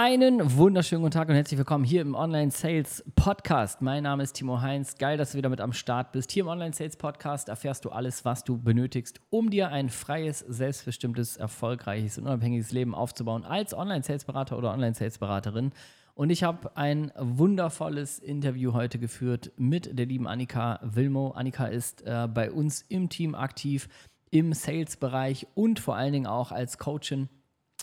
Einen wunderschönen guten Tag und herzlich willkommen hier im Online Sales Podcast. Mein Name ist Timo Heinz. Geil, dass du wieder mit am Start bist. Hier im Online Sales Podcast erfährst du alles, was du benötigst, um dir ein freies, selbstbestimmtes, erfolgreiches und unabhängiges Leben aufzubauen als Online Sales Berater oder Online Sales Beraterin. Und ich habe ein wundervolles Interview heute geführt mit der lieben Annika Wilmo. Annika ist äh, bei uns im Team aktiv im Sales-Bereich und vor allen Dingen auch als Coachin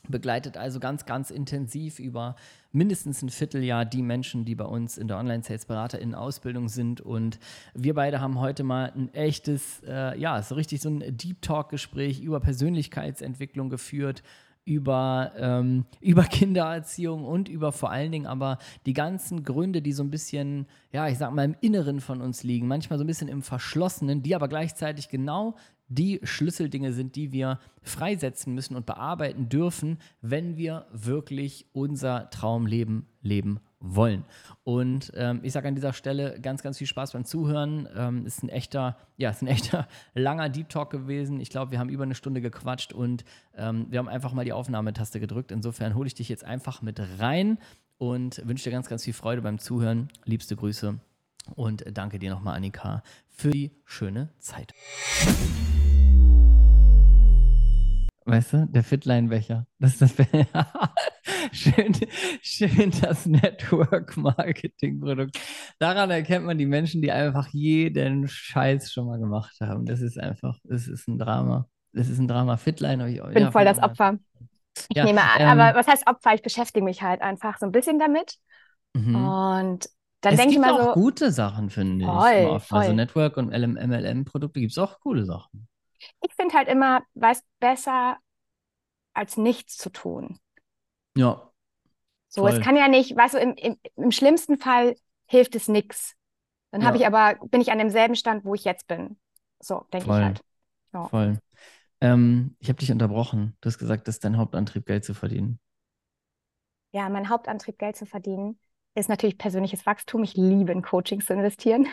begleitet also ganz, ganz intensiv über mindestens ein Vierteljahr die Menschen, die bei uns in der Online-Sales-Berater in Ausbildung sind. Und wir beide haben heute mal ein echtes, äh, ja, so richtig so ein Deep Talk-Gespräch über Persönlichkeitsentwicklung geführt, über, ähm, über Kindererziehung und über vor allen Dingen aber die ganzen Gründe, die so ein bisschen, ja, ich sag mal, im Inneren von uns liegen, manchmal so ein bisschen im Verschlossenen, die aber gleichzeitig genau die Schlüsseldinge sind, die wir freisetzen müssen und bearbeiten dürfen, wenn wir wirklich unser Traumleben leben wollen. Und ähm, ich sage an dieser Stelle ganz, ganz viel Spaß beim Zuhören. Ähm, ist ein echter, ja, ist ein echter langer Deep Talk gewesen. Ich glaube, wir haben über eine Stunde gequatscht und ähm, wir haben einfach mal die Aufnahmetaste gedrückt. Insofern hole ich dich jetzt einfach mit rein und wünsche dir ganz, ganz viel Freude beim Zuhören. Liebste Grüße und danke dir nochmal, Annika, für die schöne Zeit. Weißt du, der Fitline-Becher. Das ist das schön, schön das Network-Marketing-Produkt. Daran erkennt man die Menschen, die einfach jeden Scheiß schon mal gemacht haben. Das ist einfach, das ist ein Drama. Das ist ein Drama. Fitline ich Ich bin ja, voll das Opfer. Ich ja, nehme an, ähm, aber was heißt Opfer? Ich beschäftige mich halt einfach so ein bisschen damit. Mhm. Und dann es denke ich mal auch so. gute Sachen, finde voll, ich. Also voll. Also Network und MLM-Produkte gibt es auch coole Sachen. Ich finde halt immer, weiß besser als nichts zu tun. Ja. So, voll. es kann ja nicht, weißt du, im, im, im schlimmsten Fall hilft es nichts. Dann ja. habe ich aber, bin ich an demselben Stand, wo ich jetzt bin. So, denke ich halt. Ja. Voll. Ähm, ich habe dich unterbrochen. Du hast gesagt, das ist dein Hauptantrieb, Geld zu verdienen. Ja, mein Hauptantrieb, Geld zu verdienen, ist natürlich persönliches Wachstum. Ich liebe in Coachings zu investieren.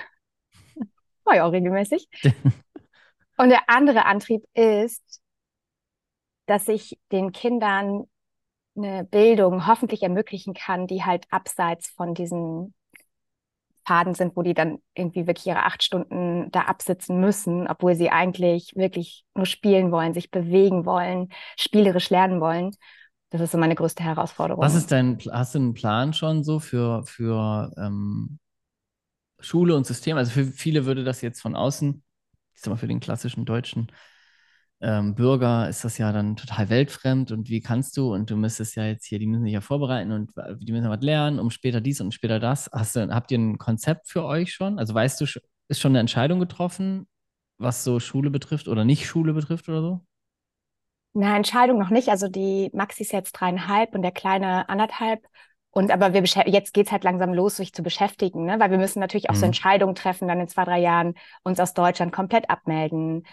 War ja auch regelmäßig. Und der andere Antrieb ist, dass ich den Kindern eine Bildung hoffentlich ermöglichen kann, die halt abseits von diesen Faden sind, wo die dann irgendwie wirklich ihre acht Stunden da absitzen müssen, obwohl sie eigentlich wirklich nur spielen wollen, sich bewegen wollen, spielerisch lernen wollen. Das ist so meine größte Herausforderung. Was ist dein, hast du einen Plan schon so für, für ähm, Schule und System? Also für viele würde das jetzt von außen, ich sag mal für den klassischen deutschen ähm, Bürger ist das ja dann total weltfremd und wie kannst du und du müsstest ja jetzt hier, die müssen sich ja vorbereiten und die müssen ja was lernen, um später dies und später das. Hast du, habt ihr ein Konzept für euch schon? Also weißt du, ist schon eine Entscheidung getroffen, was so Schule betrifft oder nicht Schule betrifft oder so? Na, Entscheidung noch nicht. Also die Maxi ist jetzt dreieinhalb und der Kleine anderthalb. Und aber wir jetzt geht's halt langsam los, sich zu beschäftigen, ne? weil wir müssen natürlich auch mhm. so Entscheidungen treffen, dann in zwei, drei Jahren uns aus Deutschland komplett abmelden.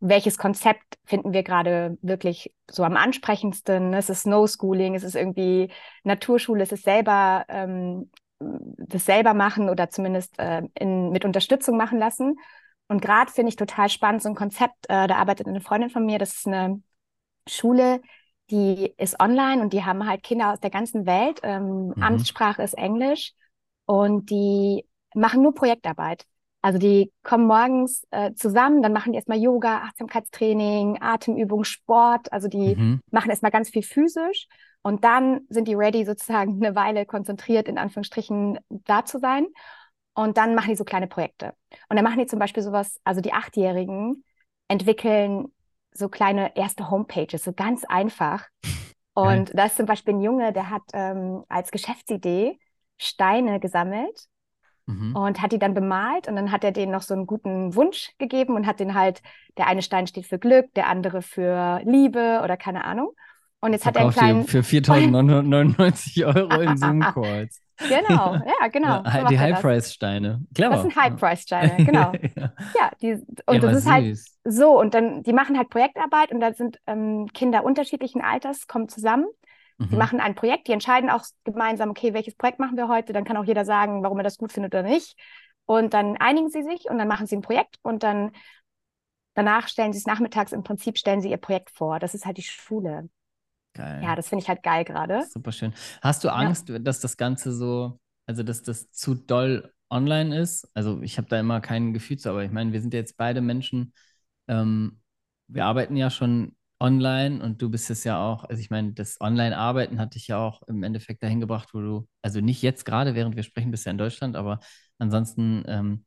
Welches Konzept finden wir gerade wirklich so am ansprechendsten? Ist es Snow Schooling? Ist es irgendwie Naturschule? Ist es selber ähm, das selber machen oder zumindest äh, in, mit Unterstützung machen lassen? Und gerade finde ich total spannend so ein Konzept. Äh, da arbeitet eine Freundin von mir. Das ist eine Schule, die ist online und die haben halt Kinder aus der ganzen Welt. Ähm, mhm. Amtssprache ist Englisch und die machen nur Projektarbeit. Also die kommen morgens äh, zusammen, dann machen die erstmal Yoga, Achtsamkeitstraining, Atemübung, Sport. Also die mhm. machen erstmal ganz viel physisch und dann sind die ready, sozusagen eine Weile konzentriert, in Anführungsstrichen, da zu sein. Und dann machen die so kleine Projekte. Und dann machen die zum Beispiel sowas, also die Achtjährigen entwickeln so kleine erste Homepages, so ganz einfach. Und ja. da ist zum Beispiel ein Junge, der hat ähm, als Geschäftsidee Steine gesammelt mhm. und hat die dann bemalt und dann hat er denen noch so einen guten Wunsch gegeben und hat den halt, der eine Stein steht für Glück, der andere für Liebe oder keine Ahnung. Und jetzt Verkauft hat er einen kleinen. Für 4.999 Euro in Zoom-Calls. Genau, ja, genau. Ja, so die High-Price-Steine. Clever. Das sind High-Price-Steine, genau. ja. ja, die, und ja, das ist halt süß. halt so. Und dann, die machen halt Projektarbeit und da sind ähm, Kinder unterschiedlichen Alters, kommen zusammen. Mhm. Die machen ein Projekt, die entscheiden auch gemeinsam, okay, welches Projekt machen wir heute? Dann kann auch jeder sagen, warum er das gut findet oder nicht. Und dann einigen sie sich und dann machen sie ein Projekt und dann danach stellen sie es nachmittags im Prinzip, stellen sie ihr Projekt vor. Das ist halt die Schule. Geil. Ja, das finde ich halt geil gerade. Super schön. Hast du Angst, ja. dass das Ganze so, also dass das zu doll online ist? Also ich habe da immer kein Gefühl zu, aber ich meine, wir sind ja jetzt beide Menschen, ähm, wir arbeiten ja schon online und du bist es ja auch, also ich meine, das Online-Arbeiten hat dich ja auch im Endeffekt dahin gebracht, wo du, also nicht jetzt gerade, während wir sprechen, bist ja in Deutschland, aber ansonsten ähm,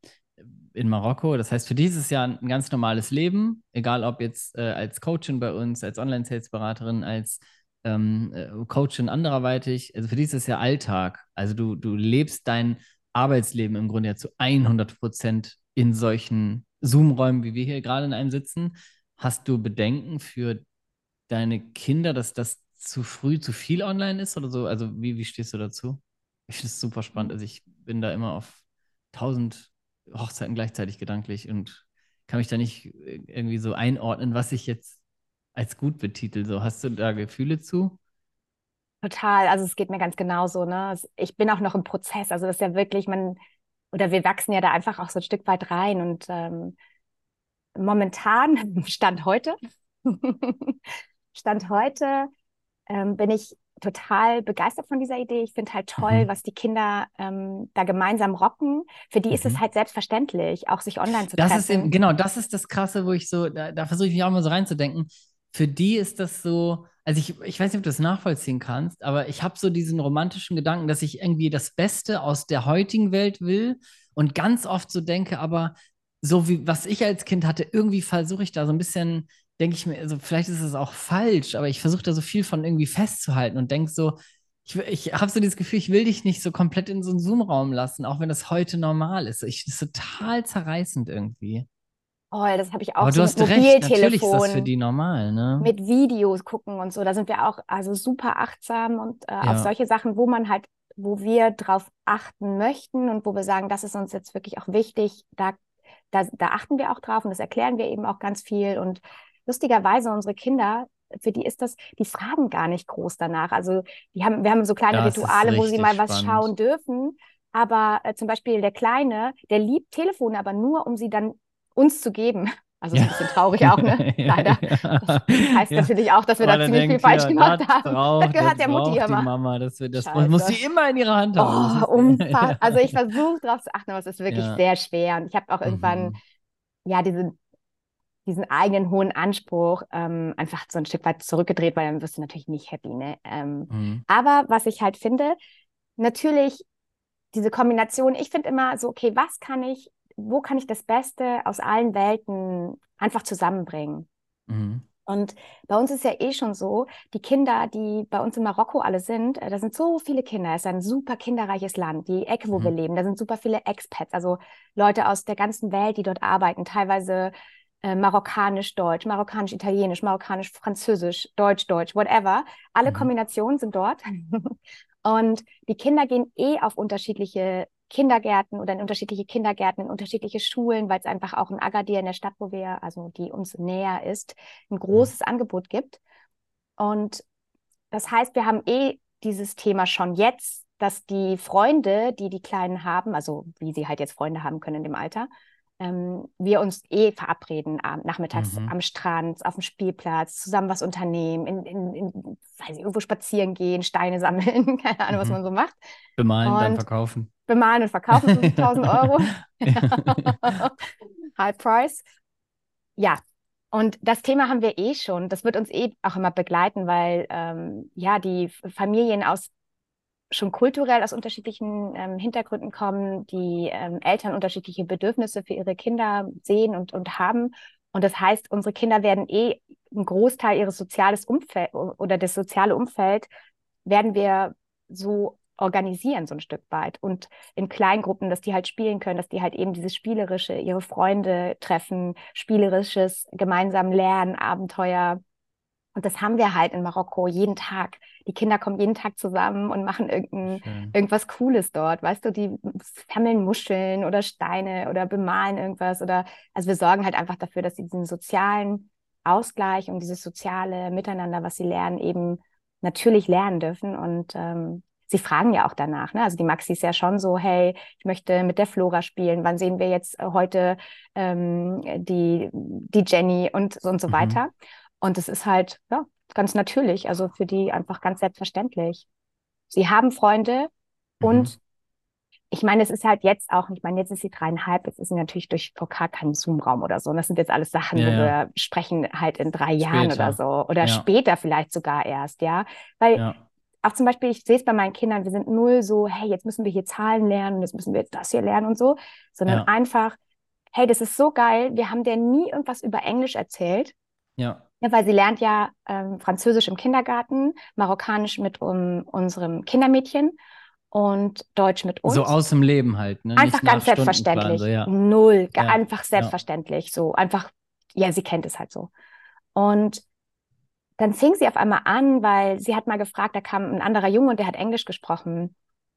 in Marokko. Das heißt, für dieses Jahr ein ganz normales Leben, egal ob jetzt äh, als Coachin bei uns, als Online-Sales-Beraterin, als ähm, äh, Coachin andererweitig. Also für dieses Jahr Alltag. Also du, du lebst dein Arbeitsleben im Grunde ja zu 100 Prozent in solchen Zoom-Räumen, wie wir hier gerade in einem sitzen. Hast du Bedenken für deine Kinder, dass das zu früh zu viel online ist oder so? Also wie, wie stehst du dazu? Ich finde es super spannend. Also ich bin da immer auf tausend Hochzeiten gleichzeitig gedanklich und kann mich da nicht irgendwie so einordnen, was ich jetzt als gut betitel. So, hast du da Gefühle zu? Total, also es geht mir ganz genauso. Ne? Ich bin auch noch im Prozess. Also das ist ja wirklich, man, oder wir wachsen ja da einfach auch so ein Stück weit rein. Und ähm, momentan, Stand heute, Stand heute ähm, bin ich total begeistert von dieser Idee. Ich finde halt toll, mhm. was die Kinder ähm, da gemeinsam rocken. Für die mhm. ist es mhm. halt selbstverständlich, auch sich online zu das treffen. Ist eben, genau, das ist das Krasse, wo ich so, da, da versuche ich mich auch mal so reinzudenken. Für die ist das so, also ich, ich weiß nicht, ob du das nachvollziehen kannst, aber ich habe so diesen romantischen Gedanken, dass ich irgendwie das Beste aus der heutigen Welt will und ganz oft so denke, aber so wie was ich als Kind hatte, irgendwie versuche ich da so ein bisschen denke ich mir, also vielleicht ist es auch falsch, aber ich versuche da so viel von irgendwie festzuhalten und denke so, ich, ich habe so dieses Gefühl, ich will dich nicht so komplett in so einen Zoom-Raum lassen, auch wenn das heute normal ist. Ich, das ist total zerreißend irgendwie. Oh, das habe ich auch aber so du hast recht, natürlich ist das für die normal, ne? Mit Videos gucken und so, da sind wir auch also super achtsam und äh, ja. auf solche Sachen, wo man halt, wo wir drauf achten möchten und wo wir sagen, das ist uns jetzt wirklich auch wichtig, da, da, da achten wir auch drauf und das erklären wir eben auch ganz viel und lustigerweise unsere Kinder, für die ist das, die fragen gar nicht groß danach. Also die haben, wir haben so kleine das Rituale, wo sie mal was schauen dürfen. Aber äh, zum Beispiel der Kleine, der liebt Telefone, aber nur, um sie dann uns zu geben. Also ja. ist ein bisschen traurig auch, ne? Leider. Das heißt natürlich auch, dass wir da ziemlich viel falsch gemacht das haben. Braucht, das gehört der Mutti immer. Mama, das, wir, das muss sie immer in ihrer Hand haben. Oh, umfassend. Also ich versuche darauf zu achten, aber es ist wirklich sehr schwer. Und ich habe auch irgendwann, mhm. ja, diese diesen eigenen hohen Anspruch ähm, einfach so ein Stück weit zurückgedreht, weil dann wirst du natürlich nicht happy. Ne? Ähm, mhm. Aber was ich halt finde, natürlich diese Kombination, ich finde immer so, okay, was kann ich, wo kann ich das Beste aus allen Welten einfach zusammenbringen? Mhm. Und bei uns ist ja eh schon so, die Kinder, die bei uns in Marokko alle sind, äh, da sind so viele Kinder, es ist ein super kinderreiches Land, die Ecke, wo mhm. wir leben, da sind super viele Expats, also Leute aus der ganzen Welt, die dort arbeiten, teilweise äh, marokkanisch-deutsch, marokkanisch-italienisch, marokkanisch-französisch, deutsch-deutsch, whatever. Alle mhm. Kombinationen sind dort. Und die Kinder gehen eh auf unterschiedliche Kindergärten oder in unterschiedliche Kindergärten, in unterschiedliche Schulen, weil es einfach auch in Agadir in der Stadt, wo wir, also die uns näher ist, ein großes mhm. Angebot gibt. Und das heißt, wir haben eh dieses Thema schon jetzt, dass die Freunde, die die Kleinen haben, also wie sie halt jetzt Freunde haben können in dem Alter, ähm, wir uns eh verabreden, abend, nachmittags mhm. am Strand, auf dem Spielplatz, zusammen was unternehmen, in, in, in weiß ich, irgendwo spazieren gehen, Steine sammeln, keine Ahnung, mhm. was man so macht. Bemalen, und dann verkaufen. Bemalen und verkaufen, 5000 Euro. High Price. Ja, und das Thema haben wir eh schon. Das wird uns eh auch immer begleiten, weil ähm, ja die Familien aus schon kulturell aus unterschiedlichen ähm, Hintergründen kommen, die ähm, Eltern unterschiedliche Bedürfnisse für ihre Kinder sehen und, und haben. Und das heißt, unsere Kinder werden eh einen Großteil ihres soziales Umfeld oder das soziale Umfeld werden wir so organisieren, so ein Stück weit. Und in Kleingruppen, dass die halt spielen können, dass die halt eben dieses Spielerische, ihre Freunde treffen, spielerisches gemeinsam lernen, Abenteuer und das haben wir halt in Marokko jeden Tag. Die Kinder kommen jeden Tag zusammen und machen irgendwas Cooles dort. Weißt du, die sammeln Muscheln oder Steine oder bemalen irgendwas. Oder also wir sorgen halt einfach dafür, dass sie diesen sozialen Ausgleich und dieses soziale Miteinander, was sie lernen, eben natürlich lernen dürfen. Und ähm, sie fragen ja auch danach. Ne? Also die Maxi ist ja schon so, hey, ich möchte mit der Flora spielen. Wann sehen wir jetzt heute ähm, die, die Jenny und, und so mhm. weiter. Und es ist halt, ja, ganz natürlich, also für die einfach ganz selbstverständlich. Sie haben Freunde mhm. und ich meine, es ist halt jetzt auch, ich meine, jetzt ist sie dreieinhalb, jetzt ist sie natürlich durch VK kein Zoom-Raum oder so. Und das sind jetzt alles Sachen, ja, wo wir sprechen halt in drei später. Jahren oder so. Oder ja. später vielleicht sogar erst, ja. Weil auch zum Beispiel, ich sehe es bei meinen Kindern, wir sind null so, hey, jetzt müssen wir hier Zahlen lernen, jetzt müssen wir jetzt das hier lernen und so, sondern einfach, hey, das ist so geil, wir haben der nie irgendwas über Englisch erzählt. Ja. Ja, weil sie lernt ja ähm, Französisch im Kindergarten, Marokkanisch mit um, unserem Kindermädchen und Deutsch mit uns. So aus dem Leben halt, ne? Einfach ganz selbstverständlich. So, ja. Null, ja. einfach selbstverständlich. Ja. So einfach, ja, sie kennt es halt so. Und dann fing sie auf einmal an, weil sie hat mal gefragt, da kam ein anderer Junge und der hat Englisch gesprochen.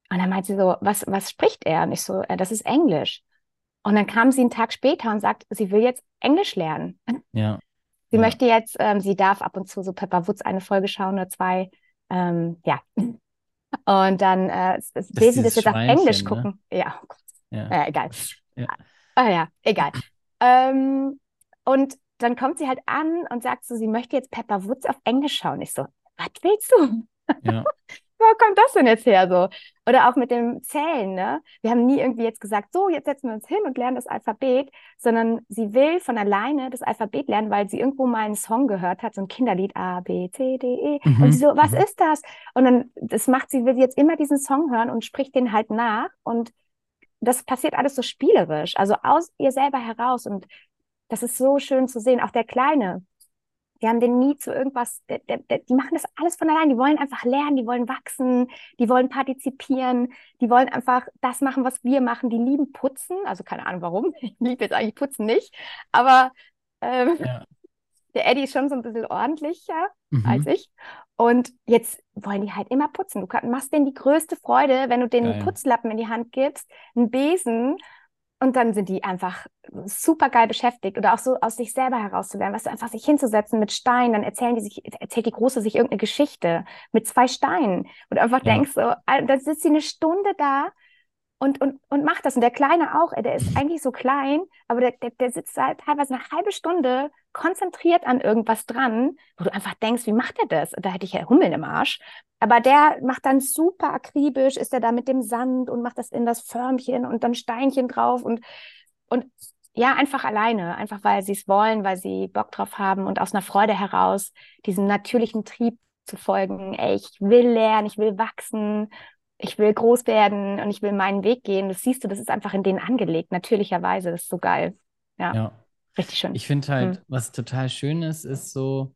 Und dann meinte sie so, was, was spricht er? Und ich so, das ist Englisch. Und dann kam sie einen Tag später und sagt, sie will jetzt Englisch lernen. Ja. Sie ja. möchte jetzt, ähm, sie darf ab und zu so Pepper Woods eine Folge schauen oder zwei. Ähm, ja. Und dann äh, will sie das jetzt auf Englisch ne? gucken. Ja, oh. Ja. ja, egal. Ja. Ah ja, egal. ähm, und dann kommt sie halt an und sagt so, sie möchte jetzt Pepper Woods auf Englisch schauen. Ich so, was willst du? Ja. Wo kommt das denn jetzt her so? Oder auch mit dem Zählen, ne? Wir haben nie irgendwie jetzt gesagt, so, jetzt setzen wir uns hin und lernen das Alphabet, sondern sie will von alleine das Alphabet lernen, weil sie irgendwo mal einen Song gehört hat, so ein Kinderlied A, B, C, D, E. Mhm. Und sie so, was mhm. ist das? Und dann, das macht sie, will sie jetzt immer diesen Song hören und spricht den halt nach. Und das passiert alles so spielerisch, also aus ihr selber heraus. Und das ist so schön zu sehen. Auch der Kleine, die haben den nie zu irgendwas, der, der, der, die machen das alles von allein. Die wollen einfach lernen, die wollen wachsen, die wollen partizipieren, die wollen einfach das machen, was wir machen. Die lieben Putzen, also keine Ahnung warum. Ich liebe jetzt eigentlich Putzen nicht, aber ähm, ja. der Eddie ist schon so ein bisschen ordentlicher mhm. als ich. Und jetzt wollen die halt immer putzen. Du machst denen die größte Freude, wenn du denen einen Putzlappen in die Hand gibst, einen Besen und dann sind die einfach super geil beschäftigt oder auch so aus sich selber herauszulernen, was einfach sich hinzusetzen mit Steinen, dann erzählen die sich, erzählt die Große sich irgendeine Geschichte mit zwei Steinen und einfach ja. denkst so, dann sitzt sie eine Stunde da und, und, und macht das. Und der Kleine auch, der ist eigentlich so klein, aber der, der, der sitzt halt teilweise eine halbe Stunde konzentriert an irgendwas dran, wo du einfach denkst, wie macht er das? Da hätte ich ja Hummeln im Arsch. Aber der macht dann super akribisch, ist er da mit dem Sand und macht das in das Förmchen und dann Steinchen drauf und, und ja, einfach alleine, einfach weil sie es wollen, weil sie Bock drauf haben und aus einer Freude heraus diesem natürlichen Trieb zu folgen. Ey, ich will lernen, ich will wachsen ich will groß werden und ich will meinen Weg gehen. Das siehst du, das ist einfach in denen angelegt, natürlicherweise. Das ist so geil. Ja. ja. Richtig schön. Ich finde halt, mhm. was total schön ist, ist so,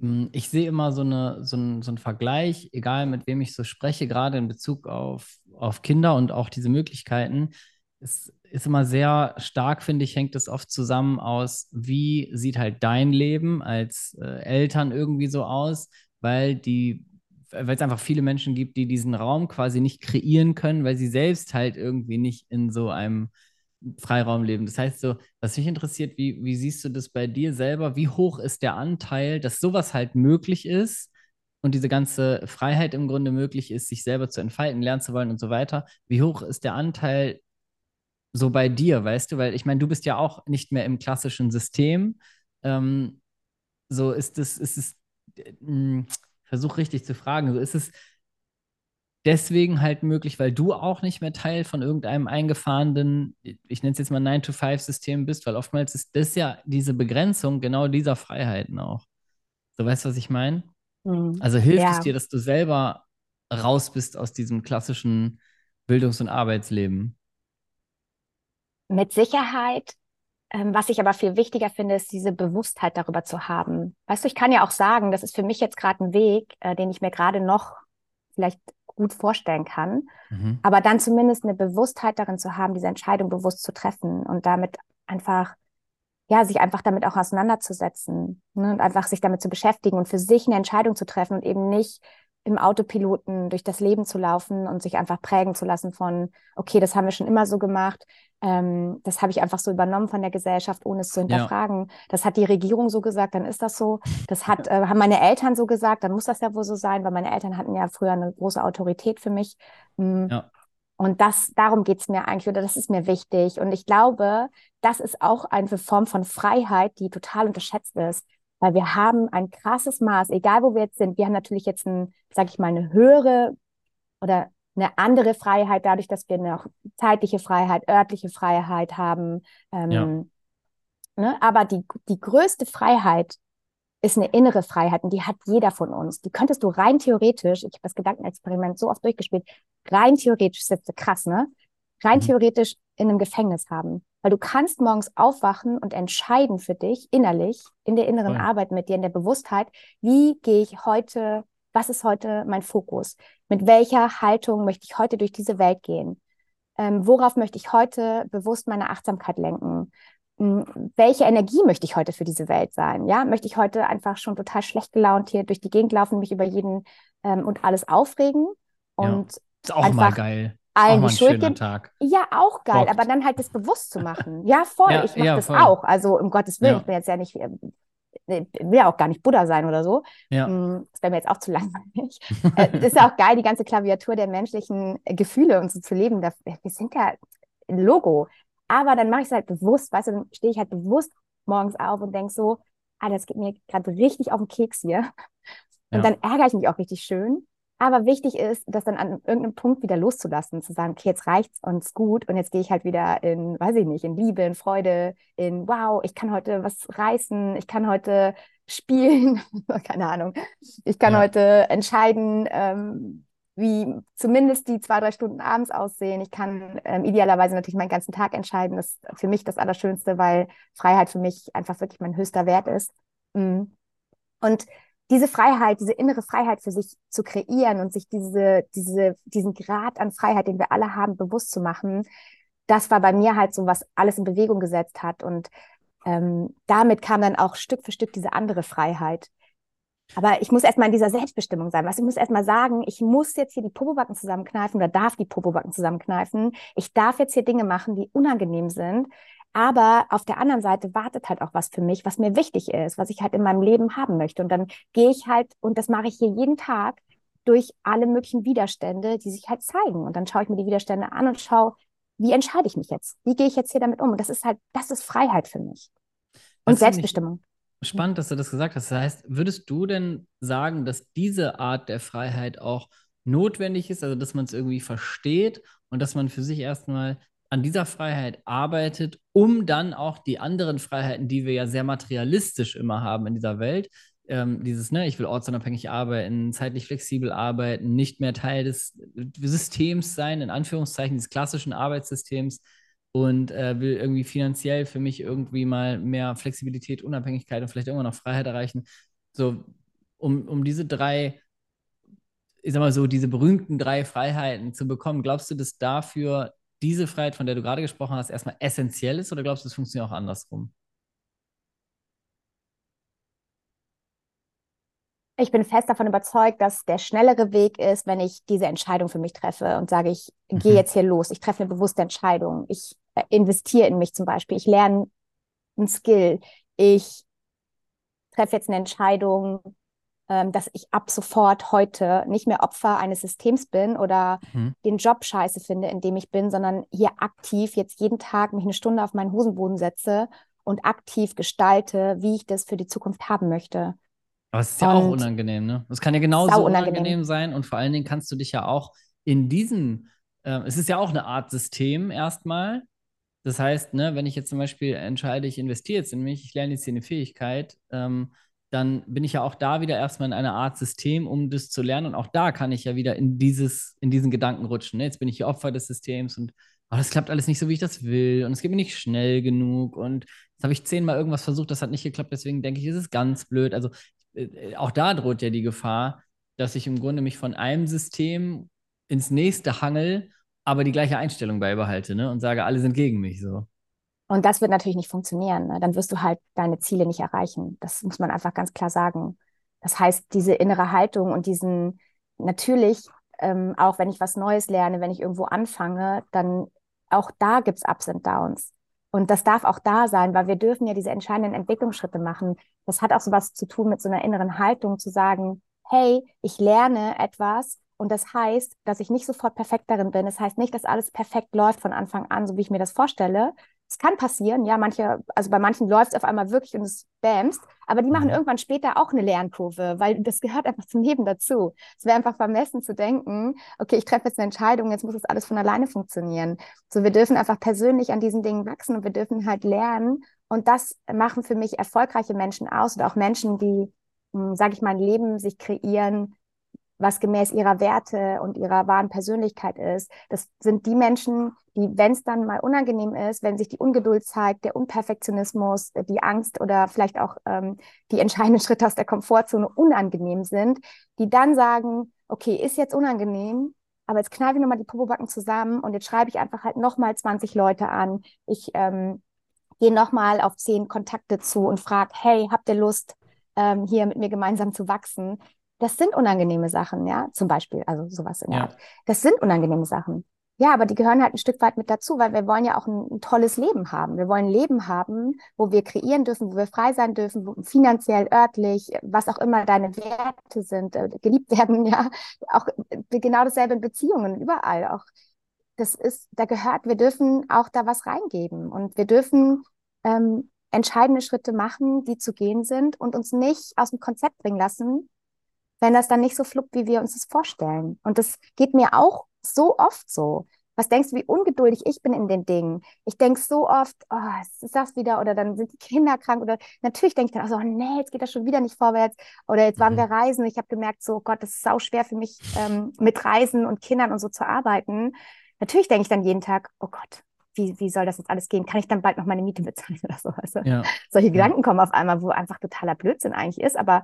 hm, ich sehe immer so, eine, so, ein, so einen Vergleich, egal mit wem ich so spreche, gerade in Bezug auf, auf Kinder und auch diese Möglichkeiten. Es ist immer sehr stark, finde ich, hängt es oft zusammen aus, wie sieht halt dein Leben als äh, Eltern irgendwie so aus, weil die weil es einfach viele Menschen gibt, die diesen Raum quasi nicht kreieren können, weil sie selbst halt irgendwie nicht in so einem Freiraum leben. Das heißt so, was mich interessiert, wie, wie siehst du das bei dir selber? Wie hoch ist der Anteil, dass sowas halt möglich ist und diese ganze Freiheit im Grunde möglich ist, sich selber zu entfalten, lernen zu wollen und so weiter? Wie hoch ist der Anteil so bei dir, weißt du? Weil ich meine, du bist ja auch nicht mehr im klassischen System. Ähm, so ist es, ist es, äh, versuche richtig zu fragen. So ist es deswegen halt möglich, weil du auch nicht mehr Teil von irgendeinem eingefahrenen, ich nenne es jetzt mal 9-to-5-System bist, weil oftmals ist das ja diese Begrenzung genau dieser Freiheiten auch. So weißt du, was ich meine? Mhm. Also hilft ja. es dir, dass du selber raus bist aus diesem klassischen Bildungs- und Arbeitsleben? Mit Sicherheit was ich aber viel wichtiger finde, ist diese Bewusstheit darüber zu haben. Weißt du, ich kann ja auch sagen, das ist für mich jetzt gerade ein Weg, äh, den ich mir gerade noch vielleicht gut vorstellen kann. Mhm. Aber dann zumindest eine Bewusstheit darin zu haben, diese Entscheidung bewusst zu treffen und damit einfach, ja, sich einfach damit auch auseinanderzusetzen ne, und einfach sich damit zu beschäftigen und für sich eine Entscheidung zu treffen und eben nicht im Autopiloten durch das Leben zu laufen und sich einfach prägen zu lassen von, okay, das haben wir schon immer so gemacht, ähm, das habe ich einfach so übernommen von der Gesellschaft, ohne es zu hinterfragen. Ja. Das hat die Regierung so gesagt, dann ist das so. Das hat, äh, haben meine Eltern so gesagt, dann muss das ja wohl so sein, weil meine Eltern hatten ja früher eine große Autorität für mich. Mhm. Ja. Und das, darum geht es mir eigentlich, oder das ist mir wichtig. Und ich glaube, das ist auch eine Form von Freiheit, die total unterschätzt ist. Weil wir haben ein krasses Maß, egal wo wir jetzt sind. Wir haben natürlich jetzt ein, sag ich mal, eine höhere oder eine andere Freiheit, dadurch, dass wir noch zeitliche Freiheit, örtliche Freiheit haben. Ähm, ja. ne? Aber die, die größte Freiheit ist eine innere Freiheit und die hat jeder von uns. Die könntest du rein theoretisch, ich habe das Gedankenexperiment so oft durchgespielt, rein theoretisch, das ist jetzt krass, ne? Rein mhm. theoretisch in einem Gefängnis haben. Weil du kannst morgens aufwachen und entscheiden für dich innerlich, in der inneren Voll. Arbeit mit dir, in der Bewusstheit, wie gehe ich heute, was ist heute mein Fokus? Mit welcher Haltung möchte ich heute durch diese Welt gehen? Ähm, worauf möchte ich heute bewusst meine Achtsamkeit lenken? welche Energie möchte ich heute für diese Welt sein? Ja, möchte ich heute einfach schon total schlecht gelaunt hier durch die Gegend laufen, mich über jeden ähm, und alles aufregen und ja, ist auch mal geil. Allen auch die Schuld geben. Tag. Ja, auch geil, Bockt. aber dann halt das bewusst zu machen. Ja, voll, ja, ich mache ja, das voll. auch. Also um Gottes Willen, ich bin jetzt ja nicht, ähm, will ja auch gar nicht Buddha sein oder so. Ja. Mm, das wäre mir jetzt auch zu langweilig. Äh, das ist ja auch geil, die ganze Klaviatur der menschlichen Gefühle und so zu leben. Wir sind ja ein Logo. Aber dann mache ich es halt bewusst, weißt du, dann stehe ich halt bewusst morgens auf und denke so, ah, das geht mir gerade richtig auf den Keks hier. Und ja. dann ärgere ich mich auch richtig schön. Aber wichtig ist, das dann an irgendeinem Punkt wieder loszulassen, zu sagen, okay, jetzt reicht's und ist gut und jetzt gehe ich halt wieder in, weiß ich nicht, in Liebe, in Freude, in wow, ich kann heute was reißen, ich kann heute spielen, keine Ahnung, ich kann ja. heute entscheiden, ähm, wie zumindest die zwei, drei Stunden abends aussehen. Ich kann ähm, idealerweise natürlich meinen ganzen Tag entscheiden. Das ist für mich das Allerschönste, weil Freiheit für mich einfach wirklich mein höchster Wert ist. Mm. Und diese Freiheit, diese innere Freiheit für sich zu kreieren und sich diese, diese, diesen Grad an Freiheit, den wir alle haben, bewusst zu machen, das war bei mir halt so, was alles in Bewegung gesetzt hat. Und ähm, damit kam dann auch Stück für Stück diese andere Freiheit. Aber ich muss erstmal in dieser Selbstbestimmung sein. Was ich muss erstmal sagen, ich muss jetzt hier die Popobacken zusammenkneifen oder darf die Popobacken zusammenkneifen. Ich darf jetzt hier Dinge machen, die unangenehm sind. Aber auf der anderen Seite wartet halt auch was für mich, was mir wichtig ist, was ich halt in meinem Leben haben möchte. Und dann gehe ich halt, und das mache ich hier jeden Tag, durch alle möglichen Widerstände, die sich halt zeigen. Und dann schaue ich mir die Widerstände an und schaue, wie entscheide ich mich jetzt? Wie gehe ich jetzt hier damit um? Und das ist halt, das ist Freiheit für mich. Und Selbstbestimmung. Spannend, dass du das gesagt hast. Das heißt, würdest du denn sagen, dass diese Art der Freiheit auch notwendig ist, also dass man es irgendwie versteht und dass man für sich erstmal an dieser Freiheit arbeitet, um dann auch die anderen Freiheiten, die wir ja sehr materialistisch immer haben in dieser Welt, ähm, dieses, ne, ich will ortsunabhängig arbeiten, zeitlich flexibel arbeiten, nicht mehr Teil des Systems sein, in Anführungszeichen, des klassischen Arbeitssystems, und äh, will irgendwie finanziell für mich irgendwie mal mehr Flexibilität, Unabhängigkeit und vielleicht irgendwann noch Freiheit erreichen. So, um, um diese drei, ich sag mal so, diese berühmten drei Freiheiten zu bekommen, glaubst du, dass dafür diese Freiheit, von der du gerade gesprochen hast, erstmal essentiell ist oder glaubst du, es funktioniert auch andersrum? Ich bin fest davon überzeugt, dass der schnellere Weg ist, wenn ich diese Entscheidung für mich treffe und sage, ich mhm. gehe jetzt hier los, ich treffe eine bewusste Entscheidung, ich äh, investiere in mich zum Beispiel, ich lerne ein Skill, ich treffe jetzt eine Entscheidung, dass ich ab sofort heute nicht mehr Opfer eines Systems bin oder mhm. den Job scheiße finde, in dem ich bin, sondern hier aktiv jetzt jeden Tag mich eine Stunde auf meinen Hosenboden setze und aktiv gestalte, wie ich das für die Zukunft haben möchte. Aber es ist ja und auch unangenehm, ne? Es kann ja genauso unangenehm. unangenehm sein und vor allen Dingen kannst du dich ja auch in diesem, äh, es ist ja auch eine Art System erstmal. Das heißt, ne, wenn ich jetzt zum Beispiel entscheide, ich investiere jetzt in mich, ich lerne jetzt hier eine Fähigkeit, ähm, dann bin ich ja auch da wieder erstmal in einer Art System, um das zu lernen. Und auch da kann ich ja wieder in dieses, in diesen Gedanken rutschen. Ne? Jetzt bin ich hier Opfer des Systems und oh, das klappt alles nicht so, wie ich das will. Und es geht mir nicht schnell genug. Und jetzt habe ich zehnmal irgendwas versucht, das hat nicht geklappt, deswegen denke ich, es ist ganz blöd. Also äh, auch da droht ja die Gefahr, dass ich im Grunde mich von einem System ins nächste hangel, aber die gleiche Einstellung beibehalte ne? und sage, alle sind gegen mich so. Und das wird natürlich nicht funktionieren. Ne? Dann wirst du halt deine Ziele nicht erreichen. Das muss man einfach ganz klar sagen. Das heißt, diese innere Haltung und diesen, natürlich, ähm, auch wenn ich was Neues lerne, wenn ich irgendwo anfange, dann auch da gibt es Ups und Downs. Und das darf auch da sein, weil wir dürfen ja diese entscheidenden Entwicklungsschritte machen. Das hat auch so was zu tun mit so einer inneren Haltung, zu sagen, hey, ich lerne etwas und das heißt, dass ich nicht sofort perfekt darin bin. Das heißt nicht, dass alles perfekt läuft von Anfang an, so wie ich mir das vorstelle, Es kann passieren, ja, manche, also bei manchen läuft es auf einmal wirklich und es bämst, aber die machen mhm. irgendwann später auch eine Lernkurve, weil das gehört einfach zum Leben dazu. Es wäre einfach vermessen zu denken, okay, ich treffe jetzt eine Entscheidung, jetzt muss das alles von alleine funktionieren. So, wir dürfen einfach persönlich an diesen Dingen wachsen und wir dürfen halt lernen. Und das machen für mich erfolgreiche Menschen aus oder auch Menschen, die, hm, sage ich mal, ein Leben sich kreieren, was gemäß ihrer Werte und ihrer wahren Persönlichkeit ist. Das sind die Menschen, die, wenn es dann mal unangenehm ist, wenn sich die Ungeduld zeigt, der Unperfektionismus, die Angst oder vielleicht auch ähm, die entscheidenden Schritte aus der Komfortzone unangenehm sind, die dann sagen, okay, ist jetzt unangenehm, aber jetzt kneife ich nochmal die Popobacken zusammen und jetzt schreibe ich einfach halt nochmal 20 Leute an. Ich ähm, gehe nochmal auf zehn Kontakte zu und frage, hey, habt ihr Lust, ähm, hier mit mir gemeinsam zu wachsen? Das sind unangenehme Sachen, ja, zum Beispiel, also sowas in der ja. Art. Das sind unangenehme Sachen. Ja, aber die gehören halt ein Stück weit mit dazu, weil wir wollen ja auch ein, ein, tolles Leben haben. Wir wollen ein Leben haben, wo wir kreieren dürfen, wo wir frei sein dürfen, finanziell, örtlich, was auch immer deine Werte sind, äh, geliebt werden, ja. Auch äh, genau dasselbe in Beziehungen, überall. Auch das ist, da gehört, wir dürfen auch da was reingeben und wir dürfen ähm, entscheidende Schritte machen, die zu gehen sind und uns nicht aus dem Konzept bringen lassen, wenn das dann nicht so fluppt, wie wir uns das vorstellen. Und das geht mir auch so oft so. Was denkst du, wie ungeduldig ich bin in den Dingen? Ich denke so oft, oh, ist das wieder oder dann sind die Kinder krank oder natürlich denke ich dann auch so, oh, nee, jetzt geht das schon wieder nicht vorwärts oder jetzt waren mhm. wir reisen. Ich habe gemerkt, so Gott, das ist sau schwer für mich ähm, mit Reisen und Kindern und so zu arbeiten. Natürlich denke ich dann jeden Tag, oh Gott, wie, wie soll das jetzt alles gehen? Kann ich dann bald noch meine Miete bezahlen oder so? Also, ja. Solche. Gedanken kommen auf einmal, wo einfach totaler Blödsinn eigentlich ist, aber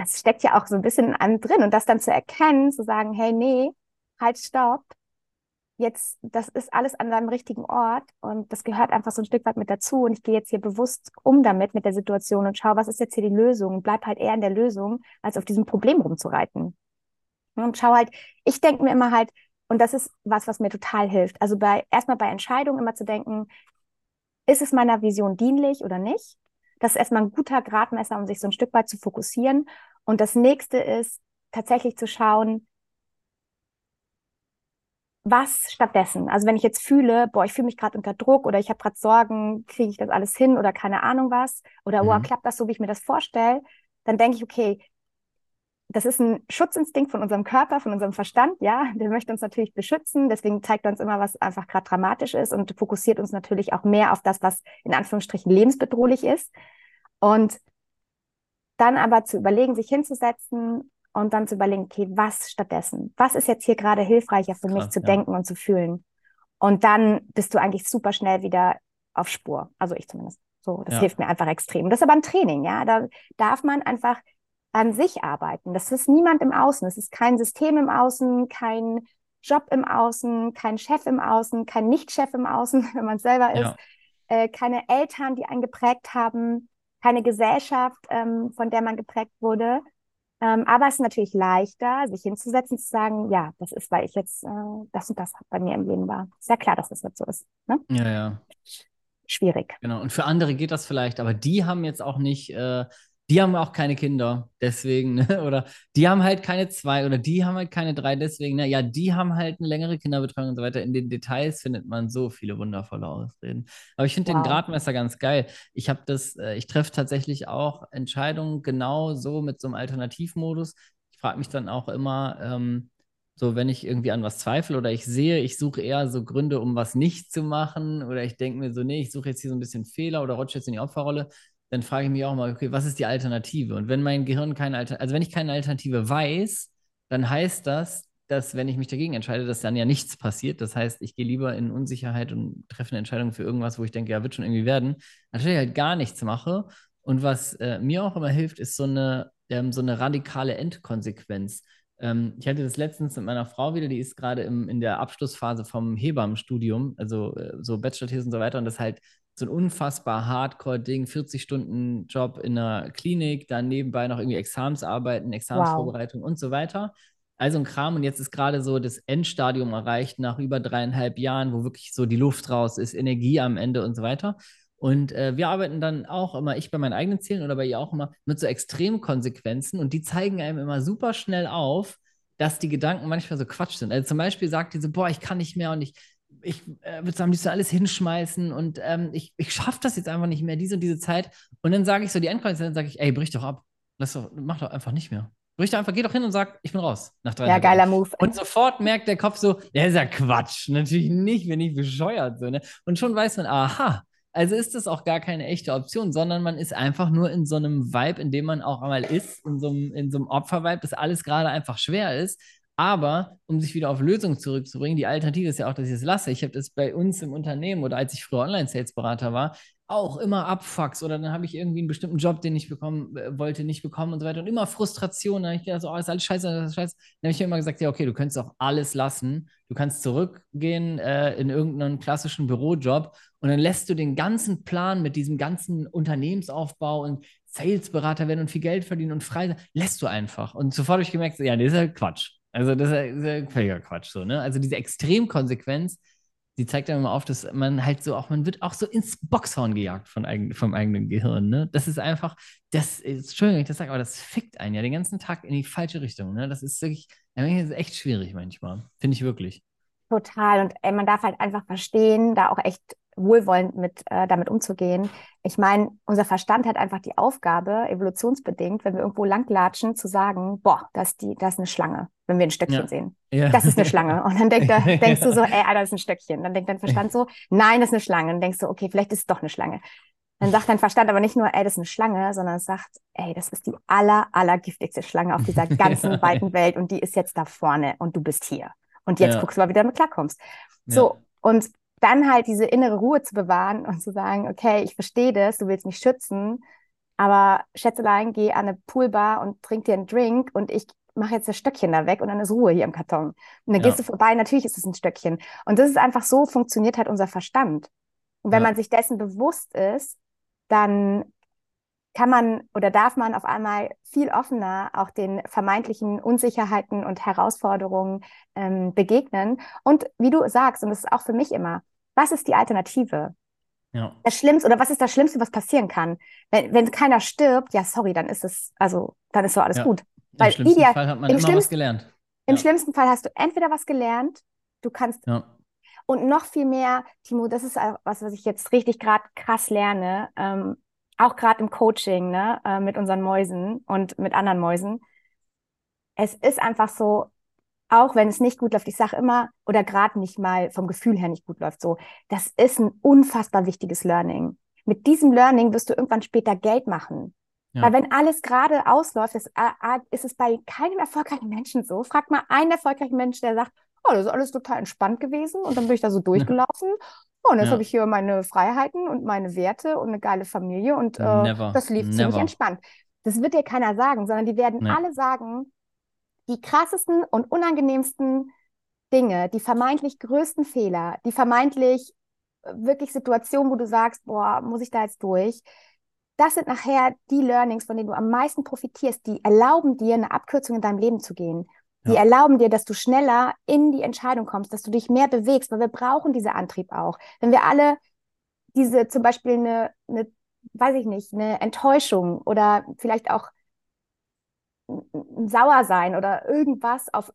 das steckt ja auch so ein bisschen in einem drin. Und das dann zu erkennen, zu sagen, hey, nee, halt, stopp. Jetzt, das ist alles an seinem richtigen Ort und das gehört einfach so ein Stück weit mit dazu. Und ich gehe jetzt hier bewusst um damit, mit der Situation und schaue, was ist jetzt hier die Lösung? Bleib halt eher in der Lösung, als auf diesem Problem rumzureiten. Und schau halt, ich denke mir immer halt, und das ist was, was mir total hilft. Also bei, erstmal bei Entscheidungen immer zu denken, ist es meiner Vision dienlich oder nicht? Das ist erstmal ein guter Gradmesser, um sich so ein Stück weit zu fokussieren. Und das nächste ist tatsächlich zu schauen, was stattdessen? Also wenn ich jetzt fühle, boah, ich fühle mich gerade unter Druck oder ich habe gerade Sorgen, kriege ich das alles hin oder keine Ahnung was oder mhm. boah, klappt das so, wie ich mir das vorstelle, dann denke ich, okay, das ist ein Schutzinstinkt von unserem Körper, von unserem Verstand, ja, der möchte uns natürlich beschützen, deswegen zeigt er uns immer, was einfach gerade dramatisch ist und fokussiert uns natürlich auch mehr auf das, was in Anführungsstrichen lebensbedrohlich ist. Und dann aber zu überlegen, sich hinzusetzen und dann zu überlegen, okay, was stattdessen? Was ist jetzt hier gerade hilfreicher für mich Krass, zu ja. denken und zu fühlen? Und dann bist du eigentlich super schnell wieder auf Spur. Also ich zumindest. So, das ja. hilft mir einfach extrem. Das ist aber ein Training, ja. Da darf man einfach an sich arbeiten. Das ist niemand im Außen. Es ist kein System im Außen, kein Job im Außen, kein Chef im Außen, kein Nicht-Chef im Außen, wenn man selber ist, ja. äh, keine Eltern, die einen geprägt haben, keine Gesellschaft, ähm, von der man geprägt wurde. Ähm, aber es ist natürlich leichter, sich hinzusetzen, zu sagen, ja, das ist, weil ich jetzt äh, das und das bei mir im Leben war. Ist ja klar, dass das jetzt so ist. Ne? Ja, ja. Schwierig. Genau. Und für andere geht das vielleicht, aber die haben jetzt auch nicht äh, die haben auch keine Kinder, deswegen, ne? oder die haben halt keine zwei oder die haben halt keine drei, deswegen, ne? ja, die haben halt eine längere Kinderbetreuung und so weiter. In den Details findet man so viele wundervolle Ausreden. Aber ich finde wow. den Gradmesser ganz geil. Ich habe das, äh, ich treffe tatsächlich auch Entscheidungen genau so mit so einem Alternativmodus. Ich frage mich dann auch immer, ähm, so, wenn ich irgendwie an was zweifle oder ich sehe, ich suche eher so Gründe, um was nicht zu machen, oder ich denke mir so, nee, ich suche jetzt hier so ein bisschen Fehler oder rutsche jetzt in die Opferrolle, dann frage ich mich auch mal, okay, was ist die Alternative? Und wenn mein Gehirn keine Alternative, also wenn ich keine Alternative weiß, dann heißt das, dass wenn ich mich dagegen entscheide, dass dann ja nichts passiert. Das heißt, ich gehe lieber in Unsicherheit und treffe eine Entscheidung für irgendwas, wo ich denke, ja, wird schon irgendwie werden, anstatt ich halt gar nichts mache. Und was äh, mir auch immer hilft, ist so eine, ähm, so eine radikale Endkonsequenz. Ähm, ich hatte das letztens mit meiner Frau wieder, die ist gerade in der Abschlussphase vom Hebammenstudium, also äh, so Bachelor-These und so weiter. Und das halt so ein unfassbar Hardcore-Ding, 40 Stunden Job in einer Klinik, dann nebenbei noch irgendwie Examensarbeiten, Examensvorbereitung wow. und so weiter. Also ein Kram und jetzt ist gerade so das Endstadium erreicht nach über dreieinhalb Jahren, wo wirklich so die Luft raus ist, Energie am Ende und so weiter. Und äh, wir arbeiten dann auch immer, ich bei meinen eigenen Zielen oder bei ihr auch immer, mit so Extremkonsequenzen und die zeigen einem immer super schnell auf, dass die Gedanken manchmal so Quatsch sind. Also zum Beispiel sagt die so, boah, ich kann nicht mehr und ich ich äh, würde sagen, müsste alles hinschmeißen und ähm, ich, ich schaffe das jetzt einfach nicht mehr, diese und diese Zeit. Und dann sage ich so, die Endkondition, dann sage ich, ey, brich doch ab. Lass doch, mach doch einfach nicht mehr. Brich doch einfach, geh doch hin und sag, ich bin raus. Nach drei Ja, Tagen. geiler Move. Und sofort merkt der Kopf so, ja, ist ja Quatsch. Natürlich nicht, bin ich bescheuert. So, ne? Und schon weiß man, aha, also ist das auch gar keine echte Option, sondern man ist einfach nur in so einem Vibe, in dem man auch einmal ist, in so einem, in so einem Opfer-Vibe, dass alles gerade einfach schwer ist. Aber um sich wieder auf Lösungen zurückzubringen, die Alternative ist ja auch, dass ich es lasse. Ich habe das bei uns im Unternehmen oder als ich früher Online-Sales-Berater war, auch immer Abfucks oder dann habe ich irgendwie einen bestimmten Job, den ich bekommen äh, wollte, nicht bekommen und so weiter und immer Frustration. Dann habe ich gedacht, so, oh, ist alles scheiße, alles scheiße. Dann habe ich mir immer gesagt, ja, okay, du könntest auch alles lassen. Du kannst zurückgehen äh, in irgendeinen klassischen Bürojob und dann lässt du den ganzen Plan mit diesem ganzen Unternehmensaufbau und Salesberater werden und viel Geld verdienen und frei sein, lässt du einfach. Und sofort habe ich gemerkt, ja, das ist ja Quatsch. Also das ist ja, ja völliger Quatsch so, ne? Also diese Extremkonsequenz, die zeigt dann immer auf, dass man halt so auch, man wird auch so ins Boxhorn gejagt von eigen, vom eigenen Gehirn, ne? Das ist einfach, das ist, Entschuldigung, wenn ich das sage, aber das fickt einen ja den ganzen Tag in die falsche Richtung, ne? Das ist wirklich, das ist echt schwierig manchmal, finde ich wirklich. Total. Und ey, man darf halt einfach verstehen, da auch echt wohlwollend mit äh, damit umzugehen. Ich meine, unser Verstand hat einfach die Aufgabe, evolutionsbedingt, wenn wir irgendwo langlatschen, zu sagen, boah, das ist, die, das ist eine Schlange, wenn wir ein Stöckchen Ja. sehen. Ja. Das ist eine Schlange. Und dann denk, da, denkst du so, ey, Alter, das ist ein Stöckchen. Dann denkt dein Verstand so, nein, das ist eine Schlange. Dann denkst du, okay, vielleicht ist es doch eine Schlange. Dann sagt dein Verstand aber nicht nur, ey, das ist eine Schlange, sondern es sagt, ey, das ist die aller, aller giftigste Schlange auf dieser ganzen Ja. weiten Welt und die ist jetzt da vorne und du bist hier. Und jetzt Ja. guckst du mal, wie du damit klarkommst. So, und dann halt diese innere Ruhe zu bewahren und zu sagen, okay, ich verstehe das, du willst mich schützen, aber Schätzelein, geh an eine Poolbar und trink dir einen Drink und ich mache jetzt das Stöckchen da weg und dann ist Ruhe hier im Karton. Und dann Ja. gehst du vorbei, natürlich ist es ein Stöckchen. Und das ist einfach so, funktioniert halt unser Verstand. Und wenn Ja. man sich dessen bewusst ist, dann kann man oder darf man auf einmal viel offener auch den vermeintlichen Unsicherheiten und Herausforderungen ähm, begegnen. Und wie du sagst, und das ist auch für mich immer, was ist die Alternative? Ja. Das Schlimmste oder was ist das Schlimmste, was passieren kann? Wenn, wenn keiner stirbt, ja, sorry, dann ist es, also, dann ist so alles Ja. gut. Im Weil schlimmsten ideal- Fall hat man im immer was schlimmsten- gelernt. Im Ja. schlimmsten Fall hast du entweder was gelernt, du kannst Ja. und noch viel mehr, Timo, das ist auch was, was ich jetzt richtig gerade krass lerne, ähm, auch gerade im Coaching, ne, äh, mit unseren Mäusen und mit anderen Mäusen. Es ist einfach so, auch wenn es nicht gut läuft, ich sage immer, oder gerade nicht mal vom Gefühl her nicht gut läuft, so, das ist ein unfassbar wichtiges Learning. Mit diesem Learning wirst du irgendwann später Geld machen. Ja. Weil wenn alles gerade ausläuft, ist, äh, äh, ist es bei keinem erfolgreichen Menschen so. Frag mal einen erfolgreichen Menschen, der sagt, oh, das ist alles total entspannt gewesen und dann bin ich da so durchgelaufen. Oh, und jetzt Ja. habe ich hier meine Freiheiten und meine Werte und eine geile Familie und äh, das lief ziemlich Never. entspannt. Das wird dir keiner sagen, sondern die werden Nee. alle sagen, die krassesten und unangenehmsten Dinge, die vermeintlich größten Fehler, die vermeintlich äh, wirklich Situationen, wo du sagst, boah, muss ich da jetzt durch? Das sind nachher die Learnings, von denen du am meisten profitierst. Die erlauben dir, eine Abkürzung in deinem Leben zu gehen. Die Ja. erlauben dir, dass du schneller in die Entscheidung kommst, dass du dich mehr bewegst, weil wir brauchen diese Antrieb auch. Wenn wir alle diese zum Beispiel eine, eine weiß ich nicht, eine Enttäuschung oder vielleicht auch ein- ein Sauersein oder irgendwas auf,